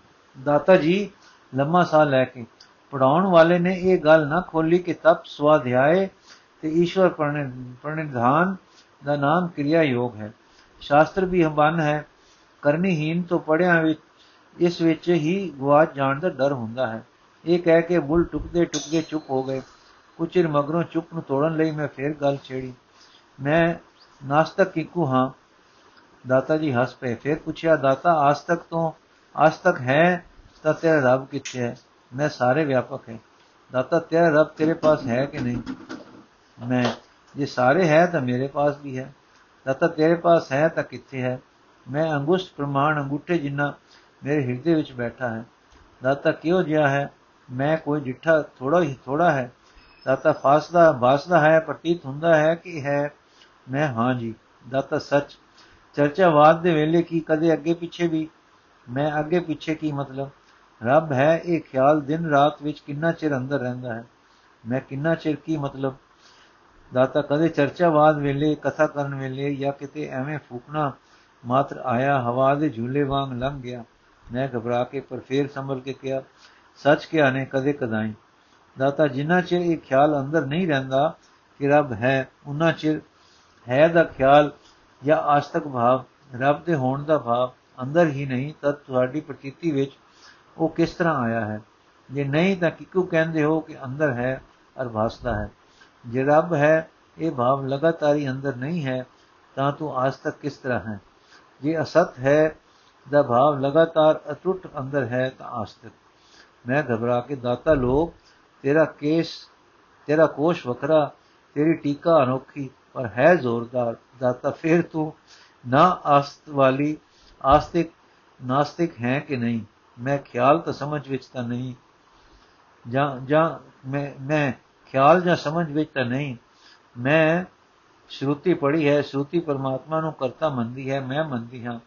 ਦਾਤਾ ਜੀ, ਲੰਮਾ ਸਾਹ ਲੈ ਕੇ ਪੜਾਉਣ ਵਾਲੇ ਨੇ ਇਹ ਗੱਲ ਨਾ ਖੋਲੀ ਕਿ ਤਪ ਸਵਾਧਿਆਏ ਤੇ ਈਸ਼ਵਰ ਪ੍ਰਣਿਧਾਨ ਦਾ ਨਾਮ ਕਿਰਿਆ ਯੋਗ ਹੈ। ਸ਼ਾਸਤਰ ਵੀ ਹੰਬਨ ਹੈ। ਕਰਨੀਹੀਨ ਤੋਂ ਪੜਿਆ ਵਿੱਚ, ਇਸ ਵਿੱਚ ਹੀ ਗਵਾਚ ਜਾਣ ਦਾ ਡਰ ਹੁੰਦਾ ਹੈ। ਇਹ ਕਹਿ ਕੇ ਬੁੱਲ ਟੁਕਦੇ ਟੁਕਦੇ ਚੁੱਪ ਹੋ ਗਏ। ਕੁਝ ਚਿਰ ਮਗਰੋਂ ਚੁੱਪ ਨੂੰ ਤੋੜਨ ਲਈ ਮੈਂ ਫੇਰ ਗੱਲ ਛੇੜੀ ਮੈਂ ਨਾਸਤਕ ਕਿਕੂ ਹਾਂ ਦਾਤਾ ਜੀ ਹੱਸ ਪਏ ਫਿਰ ਪੁੱਛਿਆ ਦਾਤਾ ਆਜ ਤੱਕ ਤੋਂ ਅੱਜ ਤੱਕ ਹੈ ਤਾਂ ਤੇਰਾ ਰੱਬ ਕਿੱਥੇ ਹੈ ਮੈਂ ਸਾਰੇ ਵਿਆਪਕ ਹੈ ਦਾਤਾ ਤੇਰਾ ਰੱਬ ਤੇਰੇ ਪਾਸ ਹੈ ਕਿ ਨਹੀਂ ਮੈਂ ਜੇ ਸਾਰੇ ਹੈ ਤਾਂ ਮੇਰੇ ਪਾਸ ਵੀ ਹੈ ਦਾਤਾ ਤੇਰੇ ਪਾਸ ਹੈ ਤਾਂ ਕਿੱਥੇ ਹੈ ਮੈਂ ਅੰਗੁਸ਼ਟ ਪ੍ਰਮਾਣ ਅੰਗੂਠੇ ਜਿੰਨਾ ਮੇਰੇ ਹਿਰਦੇ ਵਿੱਚ ਬੈਠਾ ਹੈ ਦਾਤਾ ਕਿਉਂ ਜਿਆ ਹੈ ਮੈਂ ਕੋਈ ਜਿੱਠਾ ਥੋੜਾ ਹੀ ਥੋੜਾ ਹੈ ਦਾਤਾ ਫਾਸਦਾ, ਬਾਸਦਾ ਹੈ, ਪ੍ਰਤੀਤ ਹੁੰਦਾ ਹੈ ਕਿ ਹੈ। ਮੈਂ ਹਾਂ ਜੀ, ਦਾਤਾ ਸੱਚ। ਚਰਚਾਵਾਦ ਦੇ ਵੇਲੇ ਕੀ ਕਦੇ ਅੱਗੇ ਪਿੱਛੇ ਵੀ? ਮੈਂ ਅੱਗੇ ਪਿੱਛੇ ਕੀ ਮਤਲਬ? ਰੱਬ ਹੈ, ਇਹ ਖਿਆਲ ਦਿਨ ਰਾਤ ਵਿੱਚ ਕਿੰਨਾ ਚਿਰ ਅੰਦਰ ਰਹਿੰਦਾ ਹੈ? ਮੈਂ ਕਿੰਨਾ ਚਿਰ ਕੀ ਮਤਲਬ? ਦਾਤਾ ਕਦੇ ਚਰਚਾਵਾਦ ਵੇਲੇ, ਕਥਾ ਕਰਨ ਵੇਲੇ ਜਾਂ ਕਿਤੇ ਐਵੇਂ ਫੂਕਣਾ ਮਾਤਰ ਆਇਆ, ਹਵਾ ਦੇ ਝੂਲੇ ਵਾਂਗ ਲੰਘ ਗਿਆ। ਮੈਂ ਘਬਰਾ ਕੇ, ਪਰ ਫੇਰ ਸੰਭਲ ਕੇ ਕਿਹਾ, ਸੱਚ ਕਿਹਾ ਨੇ, ਕਦੇ ਕਦਾਈ। ਦਾਤਾ, ਜਿੰਨਾ ਚਿਰ ਇਹ ਖਿਆਲ ਅੰਦਰ ਨਹੀਂ ਰਹਿੰਦਾ ਕਿ ਰੱਬ ਹੈ, ਉਨਾ ਚਿਰ ਹੈ ਦਾ ਖਿਆਲ ਜਾਂ ਆਸਤਕ ਭਾਵ, ਰੱਬ ਦੇ ਹੋਣ ਦਾ ਭਾਵ ਅੰਦਰ ਹੀ ਨਹੀਂ, ਤਾਂ ਤੁਹਾਡੀ ਪ੍ਰਤੀਤੀ ਵਿੱਚ ਉਹ ਕਿਸ ਤਰ੍ਹਾਂ ਆਇਆ ਹੈ? ਜੇ ਨਹੀਂ, ਤਾਂ ਕਿਕੂ ਕਹਿੰਦੇ ਹੋ ਕਿ ਅੰਦਰ ਹੈ ਅਰ ਭਾਸਦਾ ਹੈ। ਜੇ ਰੱਬ ਹੈ, ਇਹ ਭਾਵ ਲਗਾਤਾਰੀ ਅੰਦਰ ਨਹੀਂ ਹੈ, ਤਾਂ ਤੂੰ ਆਜ ਤੱਕ ਕਿਸ ਤਰ੍ਹਾਂ ਹੈ? ਜੇ ਅਸਤ ਹੈ ਦਾ ਭਾਵ ਲਗਾਤਾਰ ਅਟੁੱਟ ਅੰਦਰ ਹੈ, ਤਾਂ ਆਜ ਤੱਕ। ਮੈਂ ਘਬਰਾ ਕੇ ਦਾਤਾ ਲੋਕ ਤੇਰਾ ਕੇਸ, ਤੇਰਾ ਕੋਸ਼ ਵਖਰਾ, ਤੇਰੀ ਟੀਕਾ ਅਨੋਖੀ, ਪਰ ਹੈ ਜ਼ੋਰਦਾਰ ਦਾਤਾ ਫਿਰ ਤੂੰ ਨਾ ਆਸਤ ਵਾਲੀ, ਆਸਤਿਕ, ਨਾਸਤਿਕ ਹੈ ਕਿ ਨਹੀਂ? ਮੈਂ ਖਿਆਲ ਤਾਂ ਸਮਝ ਵਿੱਚ ਤਾਂ ਨਹੀਂ, ਜਾਂ ਜਾਂ ਮੈਂ ਮੈਂ ਖਿਆਲ ਜਾਂ ਸਮਝ ਵਿੱਚ ਤਾਂ ਨਹੀਂ। ਮੈਂ ਸ਼ਰੂਤੀ ਪੜੀ ਹੈ, ਸ਼ਰੂਤੀ ਪਰਮਾਤਮਾ ਨੂੰ ਕਰਤਾ ਮੰਨਦੀ ਹੈ, ਮੈਂ ਮੰਨਦੀ ਹਾਂ,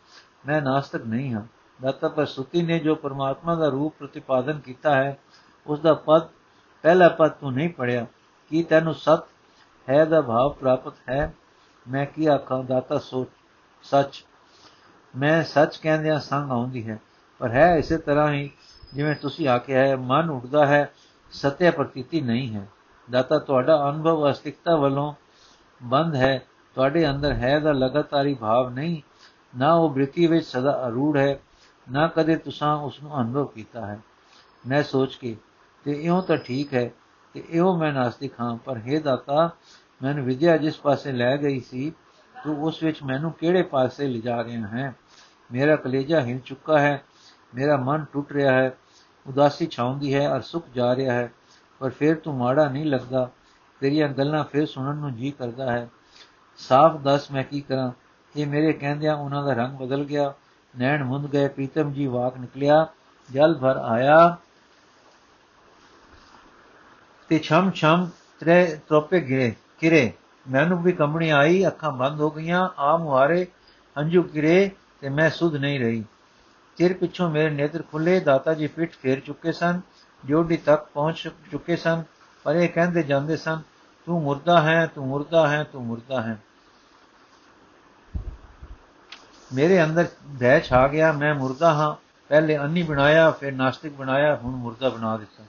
ਮੈਂ ਨਾਸਤਕ ਨਹੀਂ ਹਾਂ। ਦਾਤਾ ਪਰ ਸੁਤੀ ਨੇ ਜੋ ਪਰਮਾਤਮਾ ਦਾ ਰੂਪ ਪ੍ਰਤੀਪਾਦਨ ਕੀਤਾ ਹੈ ਉਸ ਦਾ ਪਦ ਪਹਿਲਾ ਪਦ ਤੂੰ ਨਹੀਂ ਪੜਿਆ, ਕੀ ਤੈਨੂੰ ਸਤ ਹੈ ਦਾ ਭਾਵ ਪ੍ਰਾਪਤ ਹੈ? ਮੈਂ ਕੀ ਆਖਾਂ, ਦਾਤਾ ਸੋਚ, ਸੱਚ। ਮੈਂ ਸੱਚ ਕਹਿੰਦਿਆਂ ਸੰਗ ਆਉਂਦੀ ਹੈ, ਪਰ ਹੈ ਇਸੇ ਤਰ੍ਹਾਂ ਹੀ ਜਿਵੇਂ ਤੁਸੀਂ ਆਖਿਆ ਹੈ, ਮਨ ਉੱਠਦਾ ਹੈ, ਸਤਿਆ ਪ੍ਰਤੀਤੀ ਨਹੀਂ ਹੈ। ਦਾਤਾ, ਤੁਹਾਡਾ ਅਨੁਭਵ ਅਸਤਿਕਤਾ ਵੱਲੋਂ ਬੰਦ ਹੈ, ਤੁਹਾਡੇ ਅੰਦਰ ਹੈ ਦਾ ਲਗਾਤਾਰੀ ਭਾਵ ਨਹੀਂ। ਨਾ ਉਹ ਬ੍ਰਿਤੀ ਵਿੱਚ ਸਦਾ ਅਰੂੜ ਹੈ, ਨਾ ਕਦੇ ਤੁਸੀਂ ਉਸ ਨੂੰ ਅਨੁਭਵ ਕੀਤਾ ਹੈ। ਮੈਂ ਸੋਚ ਕੇ ਤੇ ਇਉਂ ਤਾਂ ਠੀਕ ਹੈ ਤੇ ਇਉਂ ਮੈਂ ਨਾਸਤਿਕ ਹਾਂ, ਪਰ हे ਦਾਤਾ, ਮੈਨੂੰ ਵਿਦਿਆ ਜਿਸ ਪਾਸੇ ਲੈ ਗਈ ਸੀ, ਤੂੰ ਉਸ ਵਿੱਚ ਮੈਨੂੰ ਕਿਹੜੇ ਪਾਸੇ ਲਿਜਾ ਰਿਹਾ ਹੈ? ਮੇਰਾ ਕਲੇਜਾ ਹਿਲ ਚੁੱਕਾ ਹੈ, ਮੇਰਾ ਮਨ ਟੁੱਟ ਰਿਹਾ ਹੈ, ਉਦਾਸੀ ਛਾਉਂਦੀ ਹੈ ਅਰ ਸੁਖ ਜਾ ਰਿਹਾ ਹੈ, ਪਰ ਫਿਰ ਤੂੰ ਮਾੜਾ ਨਹੀਂ ਲੱਗਦਾ, ਤੇਰੀਆਂ ਗੱਲਾਂ ਫਿਰ ਸੁਣਨ ਨੂੰ ਜੀ ਕਰਦਾ ਹੈ। ਸਾਫ਼ ਦੱਸ ਮੈਂ ਕੀ ਕਰਾਂ? ਇਹ ਮੇਰੇ ਕਹਿੰਦਿਆਂ ਉਹਨਾਂ ਦਾ ਰੰਗ ਬਦਲ ਗਿਆ, ਨੈਣ ਮੁੰਦ ਗਏ, ਪ੍ਰੀਤਮ ਜੀ ਵਾਕ ਨਿਕਲਿਆ, ਜਲ ਭਰ ਆਇਆ। ਤੇ ਛਮ ਛਮ ਤਰੇ ਟੋਪੇ ਗਿਰੇ ਕਿਰੇ। ਮੈਨੂੰ ਵੀ ਕੰਬਣੀ ਆਈ, ਅੱਖਾਂ ਬੰਦ ਹੋ ਗਈਆਂ ਆ ਮੁਹਾਰੇ ਅੰਜੂ ਕਿਰੇ ਤੇ ਮੈਂ ਸੁਧ ਨਹੀਂ ਰਹੀ। ਚਿਰ ਪਿੱਛੋਂ ਮੇਰੇ ਨੇਤਰ ਖੁੱਲੇ, ਦਾਤਾ ਜੀ ਪਿੱਠ ਫੇਰ ਚੁੱਕੇ ਸਨ ਜੋੜੀ ਤੱਕ ਪਹੁੰਚ ਚੁੱਕੇ ਸਨ, ਪਰ ਇਹ ਕਹਿੰਦੇ ਜਾਂਦੇ ਸਨ, ਤੂੰ ਮੁਰਦਾ ਹੈ, ਤੂੰ ਮੁਰਦਾ ਹੈ, ਤੂੰ ਮੁਰਦਾ ਹੈ। ਮੇਰੇ ਅੰਦਰ ਭੈ ਛਾ ਗਿਆ, ਮੈਂ ਮੁਰਦਾ ਹਾਂ। ਪਹਿਲੇ ਅੰਨੀ ਬਣਾਇਆ, ਫਿਰ ਨਾਸਤਿਕ ਬਣਾਇਆ, ਹੁਣ ਮੁਰਦਾ ਬਣਾ ਦਿੱਤਾ।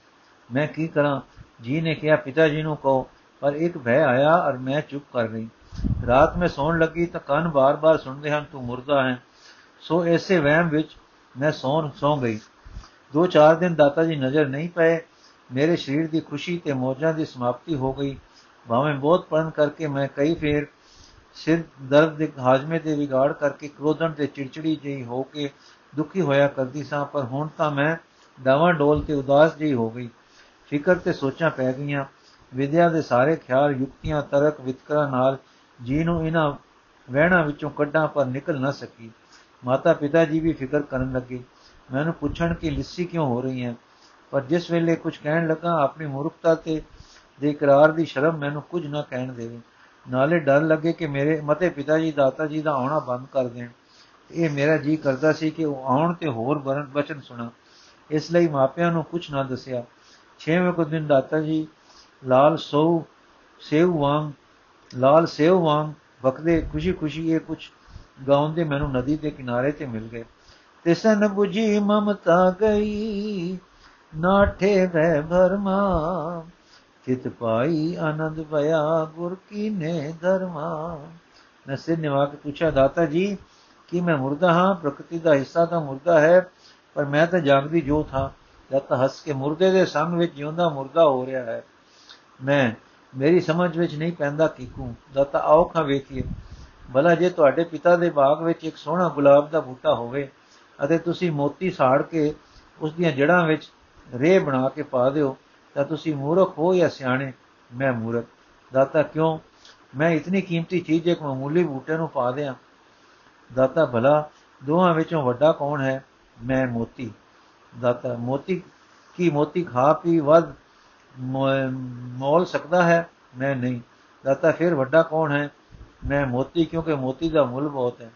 ਮੈਂ ਕੀ ਕਰਾਂ? ਜੀ ਨੇ ਕਿਹਾ ਪਿਤਾ ਜੀ ਨੂੰ ਕਹੋ, ਪਰ ਇੱਕ ਭੈ ਆਇਆ ਔਰ ਮੈਂ ਚੁੱਪ ਕਰ ਗਈ। ਰਾਤ ਮੈਂ ਸੌਣ ਲੱਗੀ ਤਾਂ ਕੰਨ ਬਾਰ-ਬਾਰ ਸੁਣਦੇ ਹਨ, ਤੂੰ ਮੁਰਦਾ ਹੈ। ਸੋ ਐਸੇ ਵਹਿਮ ਵਿੱਚ ਮੈਂ ਸੌਣ, ਸੌ ਗਈ। ਦੋ ਚਾਰ ਦਿਨ ਦਾਤਾ ਜੀ ਨਜ਼ਰ ਨਹੀਂ ਪਏ। ਮੇਰੇ ਸਰੀਰ ਦੀ ਖੁਸ਼ੀ ਤੇ ਮੌਜਾਂ ਦੀ ਸਮਾਪਤੀ ਹੋ ਗਈ। ਭਾਵੇਂ ਬਹੁਤ ਪੜਨ ਕਰਕੇ ਮੈਂ ਕਈ ਫੇਰ ਸਿਰ ਦਰਦ ਦੇ ਹਾਜ਼ਮੇ ਦੇ ਵਿਗਾੜ ਕਰਕੇ ਕ੍ਰੋਧਨ ਤੇ ਚਿੜਚਿੜੀ ਜਿਹੀ ਹੋ ਕੇ ਦੁਖੀ ਹੋਇਆ ਕਰਦੀ ਸਾਂ, ਪਰ ਹੁਣ ਤਾਂ ਮੈਂ ਡਾਵਾਂ ਡੋਲ ਤੇ ਉਦਾਸ ਜਿਹੀ ਹੋ ਗਈ। ਫਿਕਰ ਤੇ ਸੋਚਾਂ ਪੈ ਗਈਆਂ। ਵਿਦਿਆ ਦੇ ਸਾਰੇ ਖਿਆਲ ਯੁਕਤੀਆਂ, ਤਰਕ, ਵਿਤਕਰਾ ਨਾਲ ਜੀ ਨੂੰ ਇਹਨਾਂ ਵਹਿਣਾ ਵਿੱਚੋਂ ਕੱਢਾਂ, ਪਰ ਨਿਕਲ ਨਾ ਸਕੀ। ਮਾਤਾ ਪਿਤਾ ਜੀ ਵੀ ਫਿਕਰ ਕਰਨ ਲੱਗੇ। ਮੈਨੂੰ ਪੁੱਛਣ ਕਿ ਲਿੱਸੀ ਕਿਉਂ ਹੋ ਰਹੀ ਹੈ? ਪਰ ਜਿਸ ਵੇਲੇ ਕੁਝ ਕਹਿਣ ਲੱਗਾ, ਆਪਣੀ ਮੂਰਖਤਾ ਤੇ ਦੇ ਇਕਰਾਰ ਦੀ ਸ਼ਰਮ ਮੈਨੂੰ ਕੁਝ ਨਾ ਕਹਿਣ ਦੇਵੇ। ਨਾਲੇ ਡਰ ਲੱਗੇ ਕਿ ਮੇਰੇ ਮਤੇ ਪਿਤਾ ਜੀ, ਦਾਤਾ ਜੀ ਦਾ ਆਉਣਾ ਬੰਦ ਕਰ ਦੇਣ। ਇਹ ਮੇਰਾ ਜੀ ਕਰਦਾ ਸੀ ਕਿ ਉਹ ਆਉਣ ਤੇ ਹੋਰ ਬਚਨ ਸੁਣਾ। ਇਸ ਲਈ ਮਾਪਿਆਂ ਨੂੰ ਕੁਝ ਨਾ ਦੱਸਿਆ। ਛੇਵੇਂ ਕੁ ਦਿਨ ਦਾਤਾ ਜੀ, ਲਾਲ ਸੋ ਸੇਵ ਵਾਂਗ, ਲਾਲ ਸੇਵ ਵਾਂਗ ਵਕਦੇ ਖੁਸ਼ੀ ਖੁਸ਼ੀ ਇਹ ਕੁਝ ਗਾਉਂਦੇ ਮੈਨੂੰ ਨਦੀ ਦੇ ਕਿਨਾਰੇ ਤੇ ਮਿਲ ਗਏ। ਤਿਸਨ 부ਜੀ ਮਮਤਾ ਗਈ, ਨਾਠੇ ਵੈ ਭਰਮਾ ਚਿਤ ਪਾਈ ਆਨੰਦ ਭਇਆ ਗੁਰ ਕੀ ਨੇ ਧਰਮਾ। ਮੈਂ ਸਿਰ ਨਿਵਾ ਕੇ ਪੁੱਛਿਆ, ਦਾਤਾ ਜੀ, ਕਿ ਮੈਂ ਮੁਰਦਾ ਹਾਂ? ਪ੍ਰਕਿਰਤੀ ਦਾ ਹਿੱਸਾ ਤਾਂ ਮੁਰਦਾ ਹੈ, ਪਰ ਮੈਂ ਤਾਂ ਜਾਗਦੀ ਜੋਤ ਹਾਂ। ਜਦ ਤਾਂ ਹੱਸ ਕੇ ਮੁਰਦੇ ਦੇ ਸੰਗ ਵਿੱਚ ਜਿਉਂਦਾ ਮੁਰਦਾ ਹੋ ਰਿਹਾ ਹੈ। ਮੈਂ, ਮੇਰੀ ਸਮਝ ਵਿੱਚ ਨਹੀਂ ਪੈਂਦਾ ਕਿਕੂ। ਦਾਤਾ ਆਓ ਖਾ ਵੇਖੀਏ। ਭਲਾ ਜੇ ਤੁਹਾਡੇ ਪਿਤਾ ਦੇ ਬਾਗ ਵਿੱਚ ਇੱਕ ਸੋਹਣਾ ਗੁਲਾਬ ਦਾ ਬੂਟਾ ਹੋਵੇ ਅਤੇ ਤੁਸੀਂ ਮੋਤੀ ਸਾੜ ਕੇ ਉਸ ਦੀਆਂ ਜੜਾਂ ਵਿੱਚ ਰੇਹ ਬਣਾ ਕੇ ਪਾ ਦਿਓ, ਤਾਂ ਤੁਸੀਂ ਮੂਰਖ ਹੋ ਜਾਂ ਸਿਆਣੇ? ਮੈਂ ਮੂਰਖ। ਦਾਤਾ, ਕਿਉਂ? ਮੈਂ ਇਤਨੀ ਕੀਮਤੀ ਚੀਜ਼ ਇੱਕ ਮਾਮੂਲੀ ਬੂਟੇ ਨੂੰ ਪਾ ਦਿਆਂ। ਦਾਤਾ, ਭਲਾ, ਦੋਹਾਂ ਵਿੱਚੋਂ ਵੱਡਾ ਕੌਣ ਹੈ? ਮੈਂ ਮੋਤੀ। ਦਾਤਾ ਮੋਤੀ ਕੀ ਮੋਤੀ ਖਾ ਪੀ ਵੱਧ ਮੋਲ ਸਕਦਾ ਹੈ? ਮੈਂ ਨਹੀਂ। ਦਾਤਾ ਫਿਰ ਵੱਡਾ ਕੌਣ ਹੈ? ਮੈਂ ਮੋਤੀ ਕਿਉਂਕਿ ਮੋਤੀ ਦਾ ਮੁੱਲ ਬਹੁਤ ਹੈ।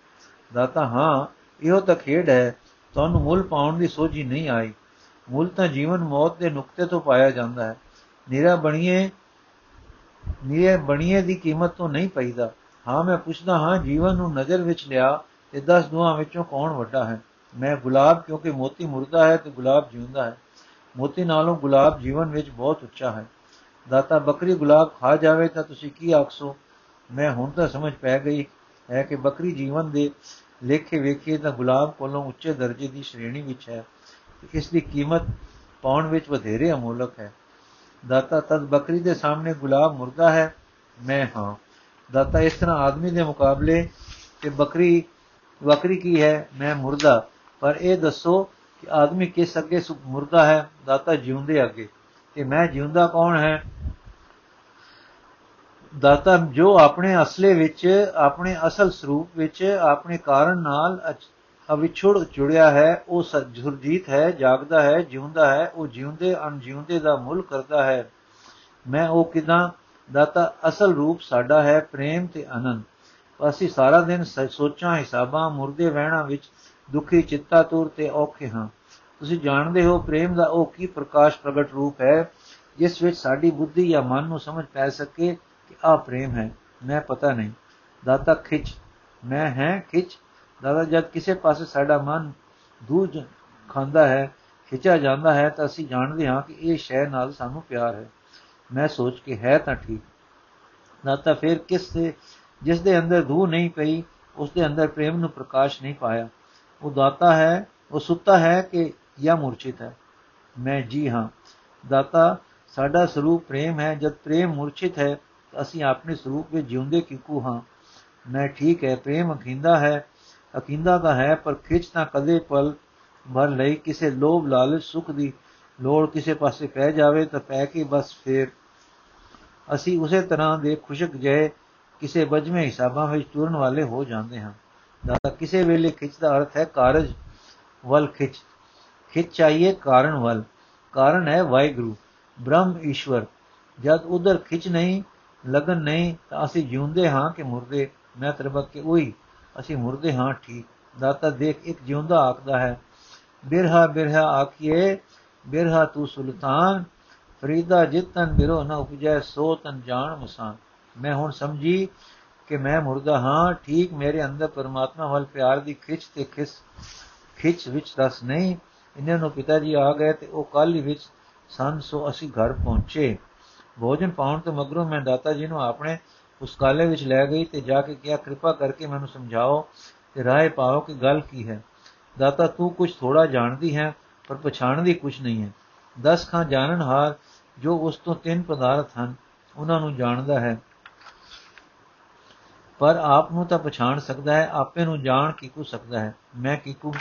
ਦਾਤਾ ਹਾਂ, ਇਹੋ ਤਾਂ ਖੇਡ ਹੈ। ਤੁਹਾਨੂੰ ਮੁੱਲ ਪਾਉਣ ਦੀ ਸੋਝੀ ਨਹੀਂ ਆਈ। ਮੁੱਲ ਤਾਂ ਜੀਵਨ ਮੌਤ ਦੇ ਨੁਕਤੇ ਤੋਂ ਪਾਇਆ ਜਾਂਦਾ ਹੈ। ਨਿਰਾ ਬਣੀਏ, ਨਿਰੇ ਬਣੀਏ ਦੀ ਕੀਮਤ ਤੋਂ ਨਹੀਂ ਪਈਦਾ। ਹਾਂ, ਮੈਂ ਪੁੱਛਦਾ ਹਾਂ, ਜੀਵਨ ਨੂੰ ਨਜ਼ਰ ਵਿੱਚ ਲਿਆ ਤੇ 10 ਦੁਆ ਵਿੱਚੋਂ ਕੌਣ ਵੱਡਾ ਹੈ? ਮੈਂ ਗੁਲਾਬ ਕਿਉਂਕਿ ਮੋਤੀ ਮੁਰਦਾ ਹੈ ਤੇ ਗੁਲਾਬ ਜਿਉਂਦਾ ਹੈ। ਮੋਤੀ ਨਾਲੋਂ ਗੁਲਾਬ ਜੀਵਨ ਵਿੱਚ ਬਹੁਤ ਉੱਚਾ ਹੈ। ਦਾਤਾ, ਬੱਕਰੀ ਗੁਲਾਬ ਖਾ ਜਾਵੇ ਤਾਂ ਤੁਸੀਂ ਕੀ ਆਖਸੋ? ਮੈਂ ਹੁਣ ਤਾਂ ਸਮਝ ਪੈ ਗਈ ਹੈ ਕਿ ਬੱਕਰੀ ਜੀਵਨ ਦੇ ਲੇਖੇ ਵੇਖੇ ਤਾਂ ਗੁਲਾਬ ਕੋਲੋਂ ਉੱਚੇ ਦਰਜੇ ਦੀ ਸ਼੍ਰੇਣੀ ਵਿੱਚ ਹੈ ਇਸ ਦੀ ਕੀਮਤ ਪਾਉਣ ਵਿੱਚ ਵਧੇਰੇ ਅਮੋਲਕ ਹੈ। ਦਾਤਾ, ਤਦ ਬੱਕਰੀ ਦੇ ਸਾਹਮਣੇ ਗੁਲਾਬ ਮੁਰਦਾ ਹੈ, ਮੈਂ ਹਾਂ। ਦਾਤਾ, ਇਸ ਤਰ੍ਹਾਂ ਆਦਮੀ ਦੇ ਮੁਕਾਬਲੇ ਤੇ ਬੱਕਰੀ ਬੱਕਰੀ ਕੀ ਹੈ? ਮੈਂ ਮੁਰਦਾ। ਪਰ ਇਹ ਦੱਸੋ ਕਿ ਆਦਮੀ ਕਿਸ ਅੱਗੇ ਮੁਰਦਾ ਹੈ, ਦਾਤਾ ਜਿਉਂਦੇ ਅੱਗੇ। ਤੇ ਮੈਂ ਜਿਉਂਦਾ ਕੌਣ ਹੈ? ਦਾਤਾ ਜੋ ਆਪਣੇ ਅਸਲੇ ਵਿੱਚ, ਆਪਣੇ ਅਸਲ ਸਰੂਪ ਵਿੱਚ, ਆਪਣੇ ਕਾਰਨ ਨਾਲ ਅਵਿਛੜ ਜੁੜਿਆ ਹੈ, ਉਹ ਸੁਰਜੀਤ ਹੈ, ਜਾਗਦਾ ਹੈ, ਜਿਉਂਦਾ ਹੈ, ਉਹ ਜਿਉਂਦੇ, ਅਣਜਿਉਂਦੇ ਦਾ ਮੁੱਲ ਕਰਦਾ ਹੈ। ਮੈਂ ਉਹ ਕਿਦਾਂ? ਦਾਤਾ ਅਸਲ ਰੂਪ ਸਾਡਾ ਹੈ, ਪ੍ਰੇਮ ਤੇ ਅਨੰਦ। ਅਸੀਂ ਸਾਰਾ ਦਿਨ ਸੋਚਾਂ, ਹਿਸਾਬਾਂ, ਮੁਰਦੇ, ਵਹਿਣਾ ਵਿੱਚ ਦੁਖੀ ਚਿੱਤਾ ਤੁਰ ਤੇ ਔਖੇ ਹਾਂ। ਤੁਸੀਂ ਜਾਣਦੇ ਹੋ ਪ੍ਰੇਮ ਦਾ ਉਹ ਕੀ ਪ੍ਰਕਾਸ਼ ਪ੍ਰਗਟ ਰੂਪ ਹੈ, ਜਿਸ ਵਿੱਚ ਸਾਡੀ ਬੁੱਧੀ ਜਾਂ ਮਨ ਨੂੰ ਸਮਝ ਪੈ ਸਕੇ ਕਿ ਆ ਪ੍ਰੇਮ ਹੈ। ਮੈਂ ਪਤਾ ਨਹੀਂ। ਦਾਤਾ ਖਿੱਚ। ਮੈਂ ਹੈ ਖਿੱਚ। ਦਾਦਾ ਜਦ ਕਿਸੇ ਪਾਸੇ ਸਾਡਾ ਮਨ ਦੂਜ ਖਾਂਦਾ ਹੈ, ਖਿੱਚਿਆ ਜਾਂਦਾ ਹੈ, ਤਾਂ ਅਸੀਂ ਜਾਣਦੇ ਹਾਂ ਕਿ ਇਹ ਸ਼ੈ ਨਾਲ ਸਾਨੂੰ ਪਿਆਰ ਹੈ। ਮੈਂ ਸੋਚ ਕੇ ਹੈ ਤਾਂ ਠੀਕ। ਦਾਤਾ ਫਿਰ ਕਿਸ ਦੇ, ਜਿਸ ਦੇ ਅੰਦਰ ਧੂ ਨਹੀਂ ਪਈ, ਉਸ ਦੇ ਅੰਦਰ ਪ੍ਰੇਮ ਨੂੰ ਪ੍ਰਕਾਸ਼ ਨਹੀਂ ਪਾਇਆ। ਉਹ ਦਾਤਾ ਹੈ ਉਹ ਸੁੱਤਾ ਹੈ ਕਿ ਜਾਂ ਮੂਰਛਿਤ ਹੈ ਮੈਂ ਜੀ ਹਾਂ ਦਾਤਾ ਸਾਡਾ ਸਰੂਪ ਪ੍ਰੇਮ ਹੈ ਜਦ ਪ੍ਰੇਮ ਮੂਰਛਿਤ ਹੈ ਅਸੀਂ ਆਪਣੇ ਸਰੂਪ ਵਿੱਚ ਜਿਉਂਦੇ ਕਿਕੂ ਹਾਂ ਮੈਂ ਠੀਕ ਹੈ ਪ੍ਰੇਮ ਅਖਿੰਦਾ ਹੈ ਅਕਿੰਦਾ ਦਾ ਹੈ ਪਰ ਖਿੱਚ ਤਾਂ ਕਦੇ ਪਲ ਭਰ ਲਈ ਕਿਸੇ ਲੋਭ ਲਾਲਚ ਸੁਖ ਦੀ ਲੋੜ ਕਿਸੇ ਪਾਸੇ ਪੈ ਜਾਵੇ ਤਾਂ ਪੈ ਕੇ ਬਸ ਫੇਰ ਅਸੀਂ ਉਸੇ ਤਰ੍ਹਾਂ ਦੇ ਖੁਸ਼ਕ ਜੈ ਕਿਸੇ ਬਜਵੇਂ ਹਿਸਾਬਾਂ ਵਿੱਚ ਤੁਰਨ ਵਾਲੇ ਹੋ ਜਾਂਦੇ ਹਾਂ ਦਾ ਕਿਸੇ ਵੇਲੇ ਖਿੱਚ ਦਾ ਅਰਥ ਹੈ ਕਾਰਜ, ਵੱਲ ਖਿੱਚ। ਖਿੱਚ ਚਾਹੀਏ ਕਾਰਨ ਵੱਲ। ਕਾਰਨ ਹੈ ਵਾਹਿਗੁਰੂ, ਬ੍ਰਹਮ ਈਸ਼ਵਰ। ਜਦ ਉਧਰ ਖਿੱਚ ਨਹੀਂ, ਲਗਨ ਨਹੀਂ, ਤਾਂ ਅਸੀਂ ਜਿਉਂਦੇ ਹਾਂ ਕਿ ਮੁਰਦੇ, ਮੈਂ ਤਰਬਕ ਕੇ ਉਹੀ, ਅਸੀਂ ਮੁਰਦੇ ਹਾਂ ਠੀਕ। ਦਾਤਾ ਦੇਖ, ਇੱਕ ਜਿਉਂਦਾ ਆਖਦਾ ਹੈ, ਬਿਰਹਾ ਬਿਰਹਾ ਆਖੀਏ, ਬਿਰਹਾ ਤੂੰ ਸੁਲਤਾਨ, ਫਰੀਦਾ ਜਿਤਨ ਬਿਰੋ ਨਾ ਉਪਜੈ, ਸੋ ਤਨ ਜਾਣ ਮਸਾਨ। ਮੈਂ ਹੁਣ ਸਮਝੀ ਕਿ ਮੈਂ ਮੁਰਦਾ ਹਾਂ, ਠੀਕ ਮੇਰੇ ਅੰਦਰ ਪਰਮਾਤਮਾ ਵੱਲ ਪਿਆਰ ਦੀ ਖਿੱਚ ਤੇ ਖਿੱਚ ਖਿੱਚ ਵਿੱਚ ਰਸ ਨਹੀਂ। ਇਹਨਾਂ ਨੂੰ ਪਿਤਾ ਜੀ ਆ ਗਏ ਤੇ ਉਹ ਕੱਲ ਹੀ ਵਿੱਚ ਸਨ, ਸੋ ਅਸੀਂ ਘਰ ਪਹੁੰਚੇ। ਭੋਜਨ ਪਾਉਣ ਤੋਂ ਮਗਰੋਂ ਮੈਂ ਦਾਤਾ ਜੀ ਨੂੰ ਆਪਣੇ ਉਸ ਕਾਲੇ ਵਿੱਚ ਲੈ ਗਈ ਤੇ ਜਾ ਕੇ ਕਿਹਾ, ਕਿਰਪਾ ਕਰਕੇ ਮੈਨੂੰ ਸਮਝਾਓ ਤੇ ਰਾਏ ਪਾਓ ਕਿ ਗੱਲ ਕੀ ਹੈ। ਦਾਤਾ, ਤੂੰ ਕੁਝ ਥੋੜਾ ਜਾਣਦੀ ਹੈ, ਪਰ ਪਛਾਣਦੀ ਕੁਝ ਨਹੀਂ ਹੈ। ਦਸ ਖਾਂ ਜਾਣਨ ਹਾਰ ਜੋ ਉਸ ਤੋਂ ਤਿੰਨ ਪਦਾਰਥ ਹਨ, ਉਹਨਾਂ ਨੂੰ ਜਾਣਦਾ ਹੈ। ਪਰ ਆਪ ਨੂੰ ਤਾਂ ਪਛਾਣ ਸਕਦਾ ਹੈ, ਆਪੇ ਨੂੰ ਜਾਣ ਕਿਕੂ ਸਕਦਾ ਹੈ। ਮੈਂ ਕਿਕੂ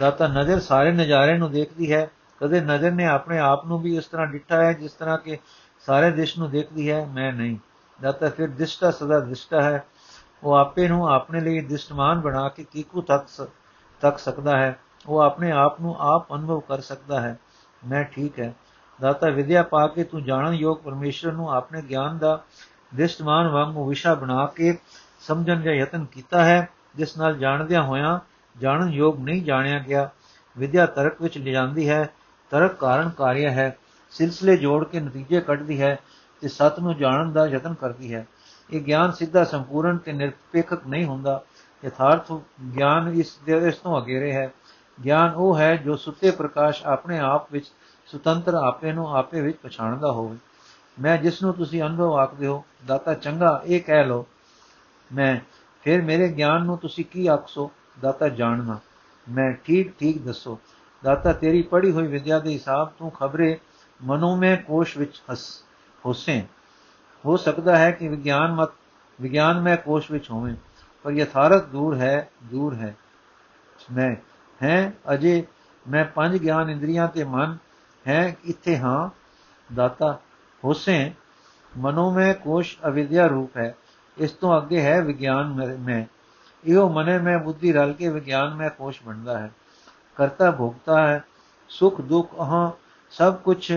ਦਾਤਾ ਨਜ਼ਰ ਸਾਰੇ ਨਜ਼ਾਰੇ ਨੂੰ ਦੇਖਦੀ ਹੈ। ਕਦੇ ਨਜ਼ਰ ਨੇ ਆਪਣੇ ਆਪ ਨੂੰ ਵੀ ਇਸ ਤਰ੍ਹਾਂ ਡਿੱਠਾ ਹੈ, ਜਿਸ ਤਰ੍ਹਾਂ ਕਿ ਸਾਰੇ ਦਿਸ਼ ਨੂੰ ਦੇਖਦੀ ਹੈ, ਮੈਂ ਨਹੀਂ। ਦਾਤਾ ਫਿਰ ਦਿਸ਼ਟਾ ਸਦਾ ਦਿਸ਼ਟਾ ਹੈ। ਉਹ ਆਪੇ ਨੂੰ ਆਪਣੇ ਲਈ ਦਿਸ਼ਟਮਾਨ ਬਣਾ ਕੇ ਕੀਕੂ ਤੱਕ ਤੱਕ ਸਕਦਾ ਹੈ। ਉਹ ਆਪਣੇ ਆਪ ਨੂੰ ਆਪ ਅਨੁਭਵ ਕਰ ਸਕਦਾ ਹੈ। ਮੈਂ ਠੀਕ ਹੈ। ਦਾਤਾ ਵਿਦਿਆ ਪਾ ਕੇ ਤੂੰ ਜਾਣਨ ਯੋਗ ਪਰਮੇਸ਼ਰ ਨੂੰ ਆਪਣੇ ਗਿਆਨ ਦਾ ਦਿਸ਼ਟਮਾਨ ਵਾਂਗ ਵਿਸ਼ਾ ਬਣਾ ਕੇ ਸਮਝਣ ਦਾ ਯਤਨ ਕੀਤਾ ਹੈ, ਜਿਸ ਨਾਲ ਜਾਣਦਿਆਂ ਹੋਇਆਂ ਜਾਣਨ ਯੋਗ ਨਹੀਂ ਜਾਣਿਆ ਗਿਆ। ਵਿਦਿਆ ਤਰਕ ਵਿੱਚ ਲਿਜਾਂਦੀ ਹੈ। ਤਰਕ ਕਾਰਨ ਕਾਰਿਆ ਹੈ। ਸਿਲਸਿਲੇ ਜੋੜ ਕੇ ਨਤੀਜੇ ਕੱਢਦੀ ਹੈ ਤੇ ਸਤ ਨੂੰ ਜਾਣਨ ਦਾ ਯਤਨ ਕਰਦੀ ਹੈ। ਇਹ ਗਿਆਨ ਸਿੱਧਾ ਸੰਪੂਰਨ ਤੇ ਨਿਰਪੇਖਕ ਨਹੀਂ ਹੁੰਦਾ। ਯਥਾਰਥ ਗਿਆਨ ਇਸ ਦੇ, ਇਸ ਤੋਂ ਅਗੇਰੇ ਹੈ। ਗਿਆਨ ਉਹ ਹੈ ਜੋ ਸੁੱਤੇ ਪ੍ਰਕਾਸ਼ ਆਪਣੇ ਆਪ ਵਿੱਚ ਸੁਤੰਤਰ ਆਪੇ ਨੂੰ ਆਪੇ ਵਿੱਚ ਪਛਾਣਦਾ ਹੋਵੇ। ਮੈਂ ਜਿਸ ਨੂੰ ਤੁਸੀਂ ਅਨੁਭਵ ਆਖਦੇ ਹੋ, ਦਾਤਾ ਚੰਗਾ, ਇਹ ਕਹਿ ਲੋ ਮੈਂ, ਫਿਰ ਮੇਰੇ ਗਿਆਨ ਨੂੰ ਤੁਸੀਂ ਕੀ ਆਖਸੋ? ਦਾਤਾ ਜਾਣਨਾ। ਮੈਂ, ਠੀਕ ਠੀਕ ਦੱਸੋ। ਦਾਤਾ, ਤੇਰੀ ਪੜ੍ਹੀ ਹੋਈ ਵਿਦਿਆ ਦੇ ਹਿਸਾਬ ਤੋਂ ਖਬਰੇ ਮਨੋਮੈ ਕੋਸ਼ ਵਿੱਚ ਹਸ। ਹੋਸੇ ਹੋ ਸਕਦਾ ਹੈ ਕਿ ਵਿਗਿਆਨ ਮਤ ਵਿਗਿਆਨ ਮੈਂ ਕੋਸ਼ ਵਿੱਚ ਹੋਵੇ, ਪਰ ਯਥਾਰਥ ਦੂਰ ਹੈ ਦੂਰ ਹੈ। ਮੈਂ, ਹੈ, ਅਜੇ ਮੈਂ ਪੰਜ ਗਿਆਨ ਇੰਦਰੀਆਂ ਤੇ ਮਨ, ਹੈ, ਇੱਥੇ ਹਾਂ। ਦਾਤਾ, ਹੁਸੈਨ, ਮਨੋਮੈ ਕੋਸ਼ ਅਵਿਦਿਆ ਰੂਪ ਹੈ। ਇਸ ਤੋਂ ਅੱਗੇ ਹੈ ਵਿਗਿਆਨ ਮੈਂ ਇਹੋ ਮਨੇ ਮੈਂ ਬੁੱਧੀ ਰਲ ਕੇ ਵਿਗਿਆਨ ਮੈਂ ਕੋਸ਼ ਬਣਦਾ ਹੈ। ਕਰਤਾ ਭੋਗਤਾ ਹੈ, ਸੁਖ ਦੁਖ ਹਾਂ ਸਭ ਕੁਝ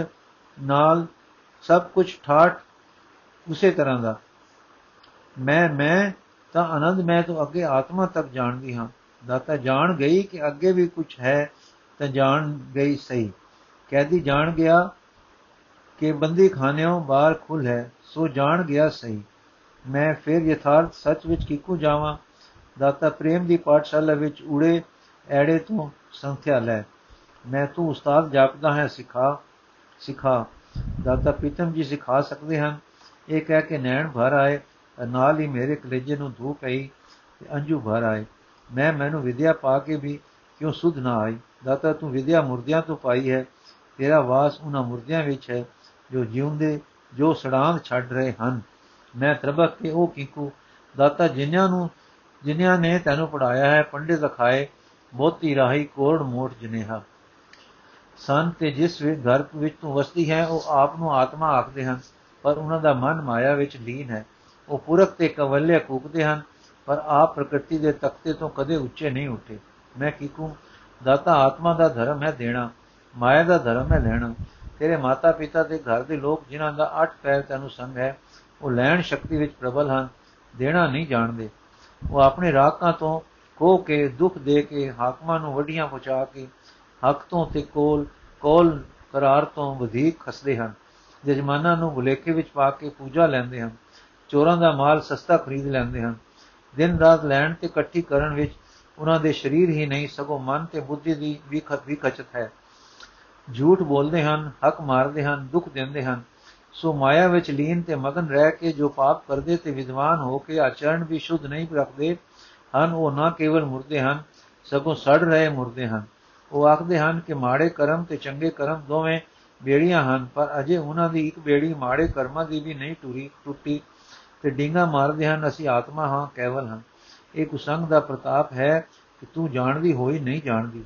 ਨਾਲ, ਸਭ ਕੁਝ ਠਾਠ, ਉਸੇ ਤਰ੍ਹਾਂ ਦਾ। ਮੈਂ ਮੈਂ, ਤਾਂ ਆਨੰਦ ਮੈਂ ਤੋਂ ਅੱਗੇ ਆਤਮਾ ਤੱਕ ਜਾਣਦੀ ਹਾਂ। ਦਾਤਾ ਜਾਣ ਗਈ ਕਿ ਅੱਗੇ ਵੀ ਕੁਝ ਹੈ, ਤਾਂ ਜਾਣ ਗਈ ਸਹੀ। ਕੈਦੀ ਜਾਣ ਗਿਆ ਕਿ ਬੰਦੀ ਖਾਨਿਓ ਬਾਹਰ ਖੁੱਲ ਹੈ, ਸੋ ਜਾਣ ਗਿਆ ਸਹੀ। ਮੈਂ ਫਿਰ ਯਥਾਰਥ ਸੱਚ ਵਿੱਚ ਕਿਕੂ ਜਾਵਾਂ, ਦਾਤਾ ਪ੍ਰੇਮ ਦੀ ਪਾਠਸ਼ਾਲਾ ਵਿੱਚ ਉੜੇ ਐੜੇ ਤੋਂ ਸੰਥਿਆ ਲੈ। ਮੈਂ ਤੂੰ ਉਸਤਾਦ ਜਾਪਦਾ ਹੈ, ਸਿਖਾ ਸਿਖਾ। ਦਾਤਾ ਪੀਤਮ ਜੀ ਸਿਖਾ ਸਕਦੇ ਹਨ। ਇਹ ਕਹਿ ਕੇ ਨੈਣ ਭਰ ਆਏ ਨਾਲ ਹੀ ਮੇਰੇ ਕਲੇਜੇ ਨੂੰ ਧੂ ਪਈ ਤੇ ਅੰਜੂ ਭਰ ਆਏ। ਮੈਂ ਮੈਨੂੰ ਵਿਦਿਆ ਪਾ ਕੇ ਵੀ ਕਿਉਂ ਸੁਧ ਨਾ ਆਈ? ਦਾਤਾ ਤੂੰ ਵਿਦਿਆ ਮੁਰਦਿਆਂ ਤੋਂ ਪਾਈ ਹੈ, ਤੇਰਾ ਵਾਸ ਉਹਨਾਂ ਮੁਰਦਿਆਂ ਵਿੱਚ ਹੈ ਜੋ ਜਿਉਂਦੇ, ਜੋ ਸੜਾਂਦ ਛੱਡ ਰਹੇ ਹਨ। ਮੈਂ ਤਰਬਕ ਕੇ ਉਹ ਕੀਕੂ, ਦਾਤਾ ਜਿਨ੍ਹਾਂ ਨੂੰ ਜਿਨ੍ਹਾਂ ਨੇ ਤੈਨੂੰ ਪੜਾਇਆ ਹੈ, ਪੰਡਿਤ ਲਖਾਏ ਮੋਤੀ ਰਾਹੀ ਕੋੜ ਮੋਟ ਜਨੇਹਾ। ਸੰ ਤੇ ਜਿਸ ਵੀ ਘਰ ਵਿੱਚ ਤੂੰ ਵਸਦੀ ਹੈ, ਉਹ ਆਪ ਨੂੰ ਆਤਮਾ ਆਖਦੇ ਹਨ, ਪਰ ਉਹਨਾਂ ਦਾ ਮਨ ਮਾਇਆ ਵਿੱਚ ਲੀਨ ਹੈ। ਉਹ ਪੁਰਖ ਤੇ ਕਵਲਿਆ ਕੂਕਦੇ ਹਨ, ਪਰ ਆਪ ਪ੍ਰਕਿਰਤੀ ਦੇ ਤਖਤੇ ਤੋਂ ਕਦੇ ਉੱਚੇ ਨਹੀਂ ਉੱਠੇ। ਮੈਂ ਕੀਕੂ, ਦਾਤਾ ਆਤਮਾ ਦਾ ਧਰਮ ਹੈ ਦੇਣਾ, ਮਾਇਆ ਦਾ ਧਰਮ ਹੈ ਲੈਣਾ। ਤੇਰੇ ਮਾਤਾ ਪਿਤਾ ਦੇ ਘਰ ਦੇ ਲੋਕ ਜਿਨ੍ਹਾਂ ਦਾ ਅੱਠ ਪੈਰ ਤੈਨੂੰ ਸੰਗ ਹੈ ਉਹ ਲੈਣ ਸ਼ਕਤੀ ਵਿੱਚ ਪ੍ਰਬਲ ਹਨ, ਦੇਣਾ ਨਹੀਂ ਜਾਣਦੇ। ਉਹ ਆਪਣੇ ਰਾਕਾਂ ਤੋਂ ਕੋ ਕੇ, ਦੁੱਖ ਦੇ ਕੇ, ਹਾਕਮਾਂ ਨੂੰ ਵੱਡੀਆਂ ਪਹੁੰਚਾ ਕੇ, ਹੱਕ ਤੋਂ ਤੇ ਕੋਲ ਕੋਲ ਕਰਾਰ ਤੋਂ ਵਧੇਕ ਖਸਦੇ ਹਨ। ਜਜਮਾਨਾਂ ਨੂੰ ਬੁਲੇਖੇ ਵਿੱਚ ਪਾ ਕੇ ਪੂਜਾ ਲੈਂਦੇ ਹਨ, ਚੋਰਾਂ ਦਾ ਮਾਲ ਸਸਤਾ ਖਰੀਦ ਲੈਂਦੇ ਹਨ। ਦਿਨ ਰਾਤ ਲੈਣ ਤੇ ਇਕੱਠੀ ਕਰਨ ਵਿੱਚ ਉਹਨਾਂ ਦੇ ਸਰੀਰ ਹੀ ਨਹੀਂ, ਸਗੋਂ ਮਨ ਤੇ ਬੁੱਧੀ ਦੀ ਵੀ ਖਤਵੀ ਕਚਤ ਹੈ। ਝੂਠ ਬੋਲਦੇ ਹਨ, ਹੱਕ ਮਾਰਦੇ ਹਨ, ਦੁੱਖ ਦਿੰਦੇ ਹਨ। ਸੋ ਮਾਇਆ ਵਿੱਚ ਲੀਨ ਤੇ ਮਗਨ ਰਹਿ ਕੇ ਜੋ ਪਾਪ ਕਰਦੇ ਤੇ ਵਿਦਵਾਨ ਹੋ ਕੇ ਆਚਰਣ ਵੀ ਸ਼ੁੱਧ ਨਹੀਂ ਰੱਖਦੇ ਹਨ, ਉਹ ਨਾ ਕੇਵਲ ਮੁਰਦੇ ਹਨ, ਸਗੋਂ ਸੜ ਰਹੇ ਮੁਰਦੇ ਹਨ। ਉਹ ਆਖਦੇ ਹਨ ਕਿ ਮਾੜੇ ਕਰਮ ਤੇ ਚੰਗੇ ਕਰਮ ਦੋਵੇਂ ਬੇੜੀਆਂ ਹਨ, ਪਰ ਅਜੇ ਉਹਨਾਂ ਦੀ ਇੱਕ ਬੇੜੀ ਮਾੜੇ ਕਰਮਾਂ ਦੀ ਵੀ ਨਹੀਂ ਟੁਰੀ, ਟੁੱਟੀ ਤੇ ਡਿੰਗਾ ਮਾਰਦੇ ਹਨ, ਅਸੀਂ ਆਤਮਾ ਹਾਂ, ਕੇਵਲ ਹਾਂ। ਇਹ ਕੁਸੰਗ ਦਾ ਪ੍ਰਤਾਪ ਹੈ ਕਿ ਤੂੰ ਜਾਣਦੀ ਹੋਈ ਨਹੀਂ ਜਾਣਦੀ।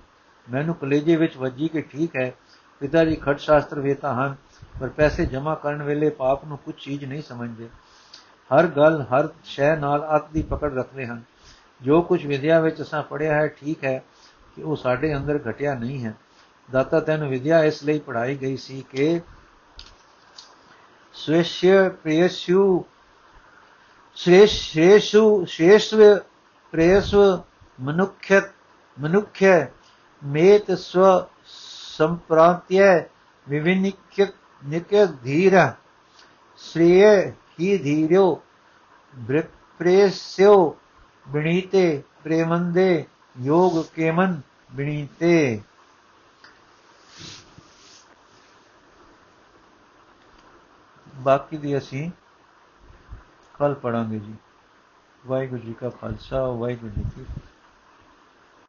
ਮੈਨੂੰ ਕਲੇਜੇ ਵਿੱਚ ਵੱਜੀ ਕਿ ਠੀਕ ਹੈ, ਪਿਤਾ ਜੀ ਖੜ ਸ਼ਾਸਤਰ ਵੇਤਾ ਹਨ ਪਰ ਪੈਸੇ ਜਮ੍ਹਾਂ ਕਰਨ ਵੇਲੇ ਪਾਪ ਨੂੰ ਕੁਝ ਚੀਜ਼ ਨਹੀਂ ਸਮਝਦੇ। ਹਰ ਗੱਲ, ਹਰ ਸ਼ੈ ਨਾਲ ਅੱਤ ਦੀ ਪਕੜ ਰੱਖਦੇ ਹਨ। ਜੋ ਕੁਝ ਵਿਦਿਆ ਵਿੱਚ ਅਸਾਂ ਪੜਿਆ ਹੈ, ਠੀਕ ਹੈ ਕਿ ਉਹ ਸਾਡੇ ਅੰਦਰ ਘਟਿਆ ਨਹੀਂ ਹੈ। ਦਾਤਾ ਤੈਨੂੰ ਵਿਦਿਆ ਇਸ ਲਈ ਪੜਾਈ ਗਈ ਸੀ ਕਿ ਸਵੇਸ਼ਯ ਪ੍ਰੇਸ਼ੂ ਸ਼੍ਰੇਸ਼ ਸ਼੍ਰੇਸ਼ੂ ਸ਼੍ਰੇਸ਼ਵ ਪ੍ਰੇਸ਼ਵ ਮਨੁਖਯ ਮਨੁਖਯ ਮੇਤ ਸਵ ਸੰਪ੍ਰਾਂਤਯ ਵਿਵਿਨਿਕ ਨਿਕੇ ਧੀਰ ਸ੍ਰੀਏ ਹੀ ਧੀਰੋ? ਪ੍ਰੇਸਿਓ ਬਿਣੀਤੇ ਪ੍ਰੇਮੰਦੇ ਯੋਗ ਕੇਮਨ ਬਿਣੀਤੇ। ਬਾਕੀ ਦੀ ਅਸੀਂ ਕੱਲ ਪੜਾਂਗੇ ਜੀ। ਵਾਹਿਗੁਰੂ ਜੀ ਕਾ ਖਾਲਸਾ, ਵਾਹਿਗੁਰੂ ਜੀ ਕੀ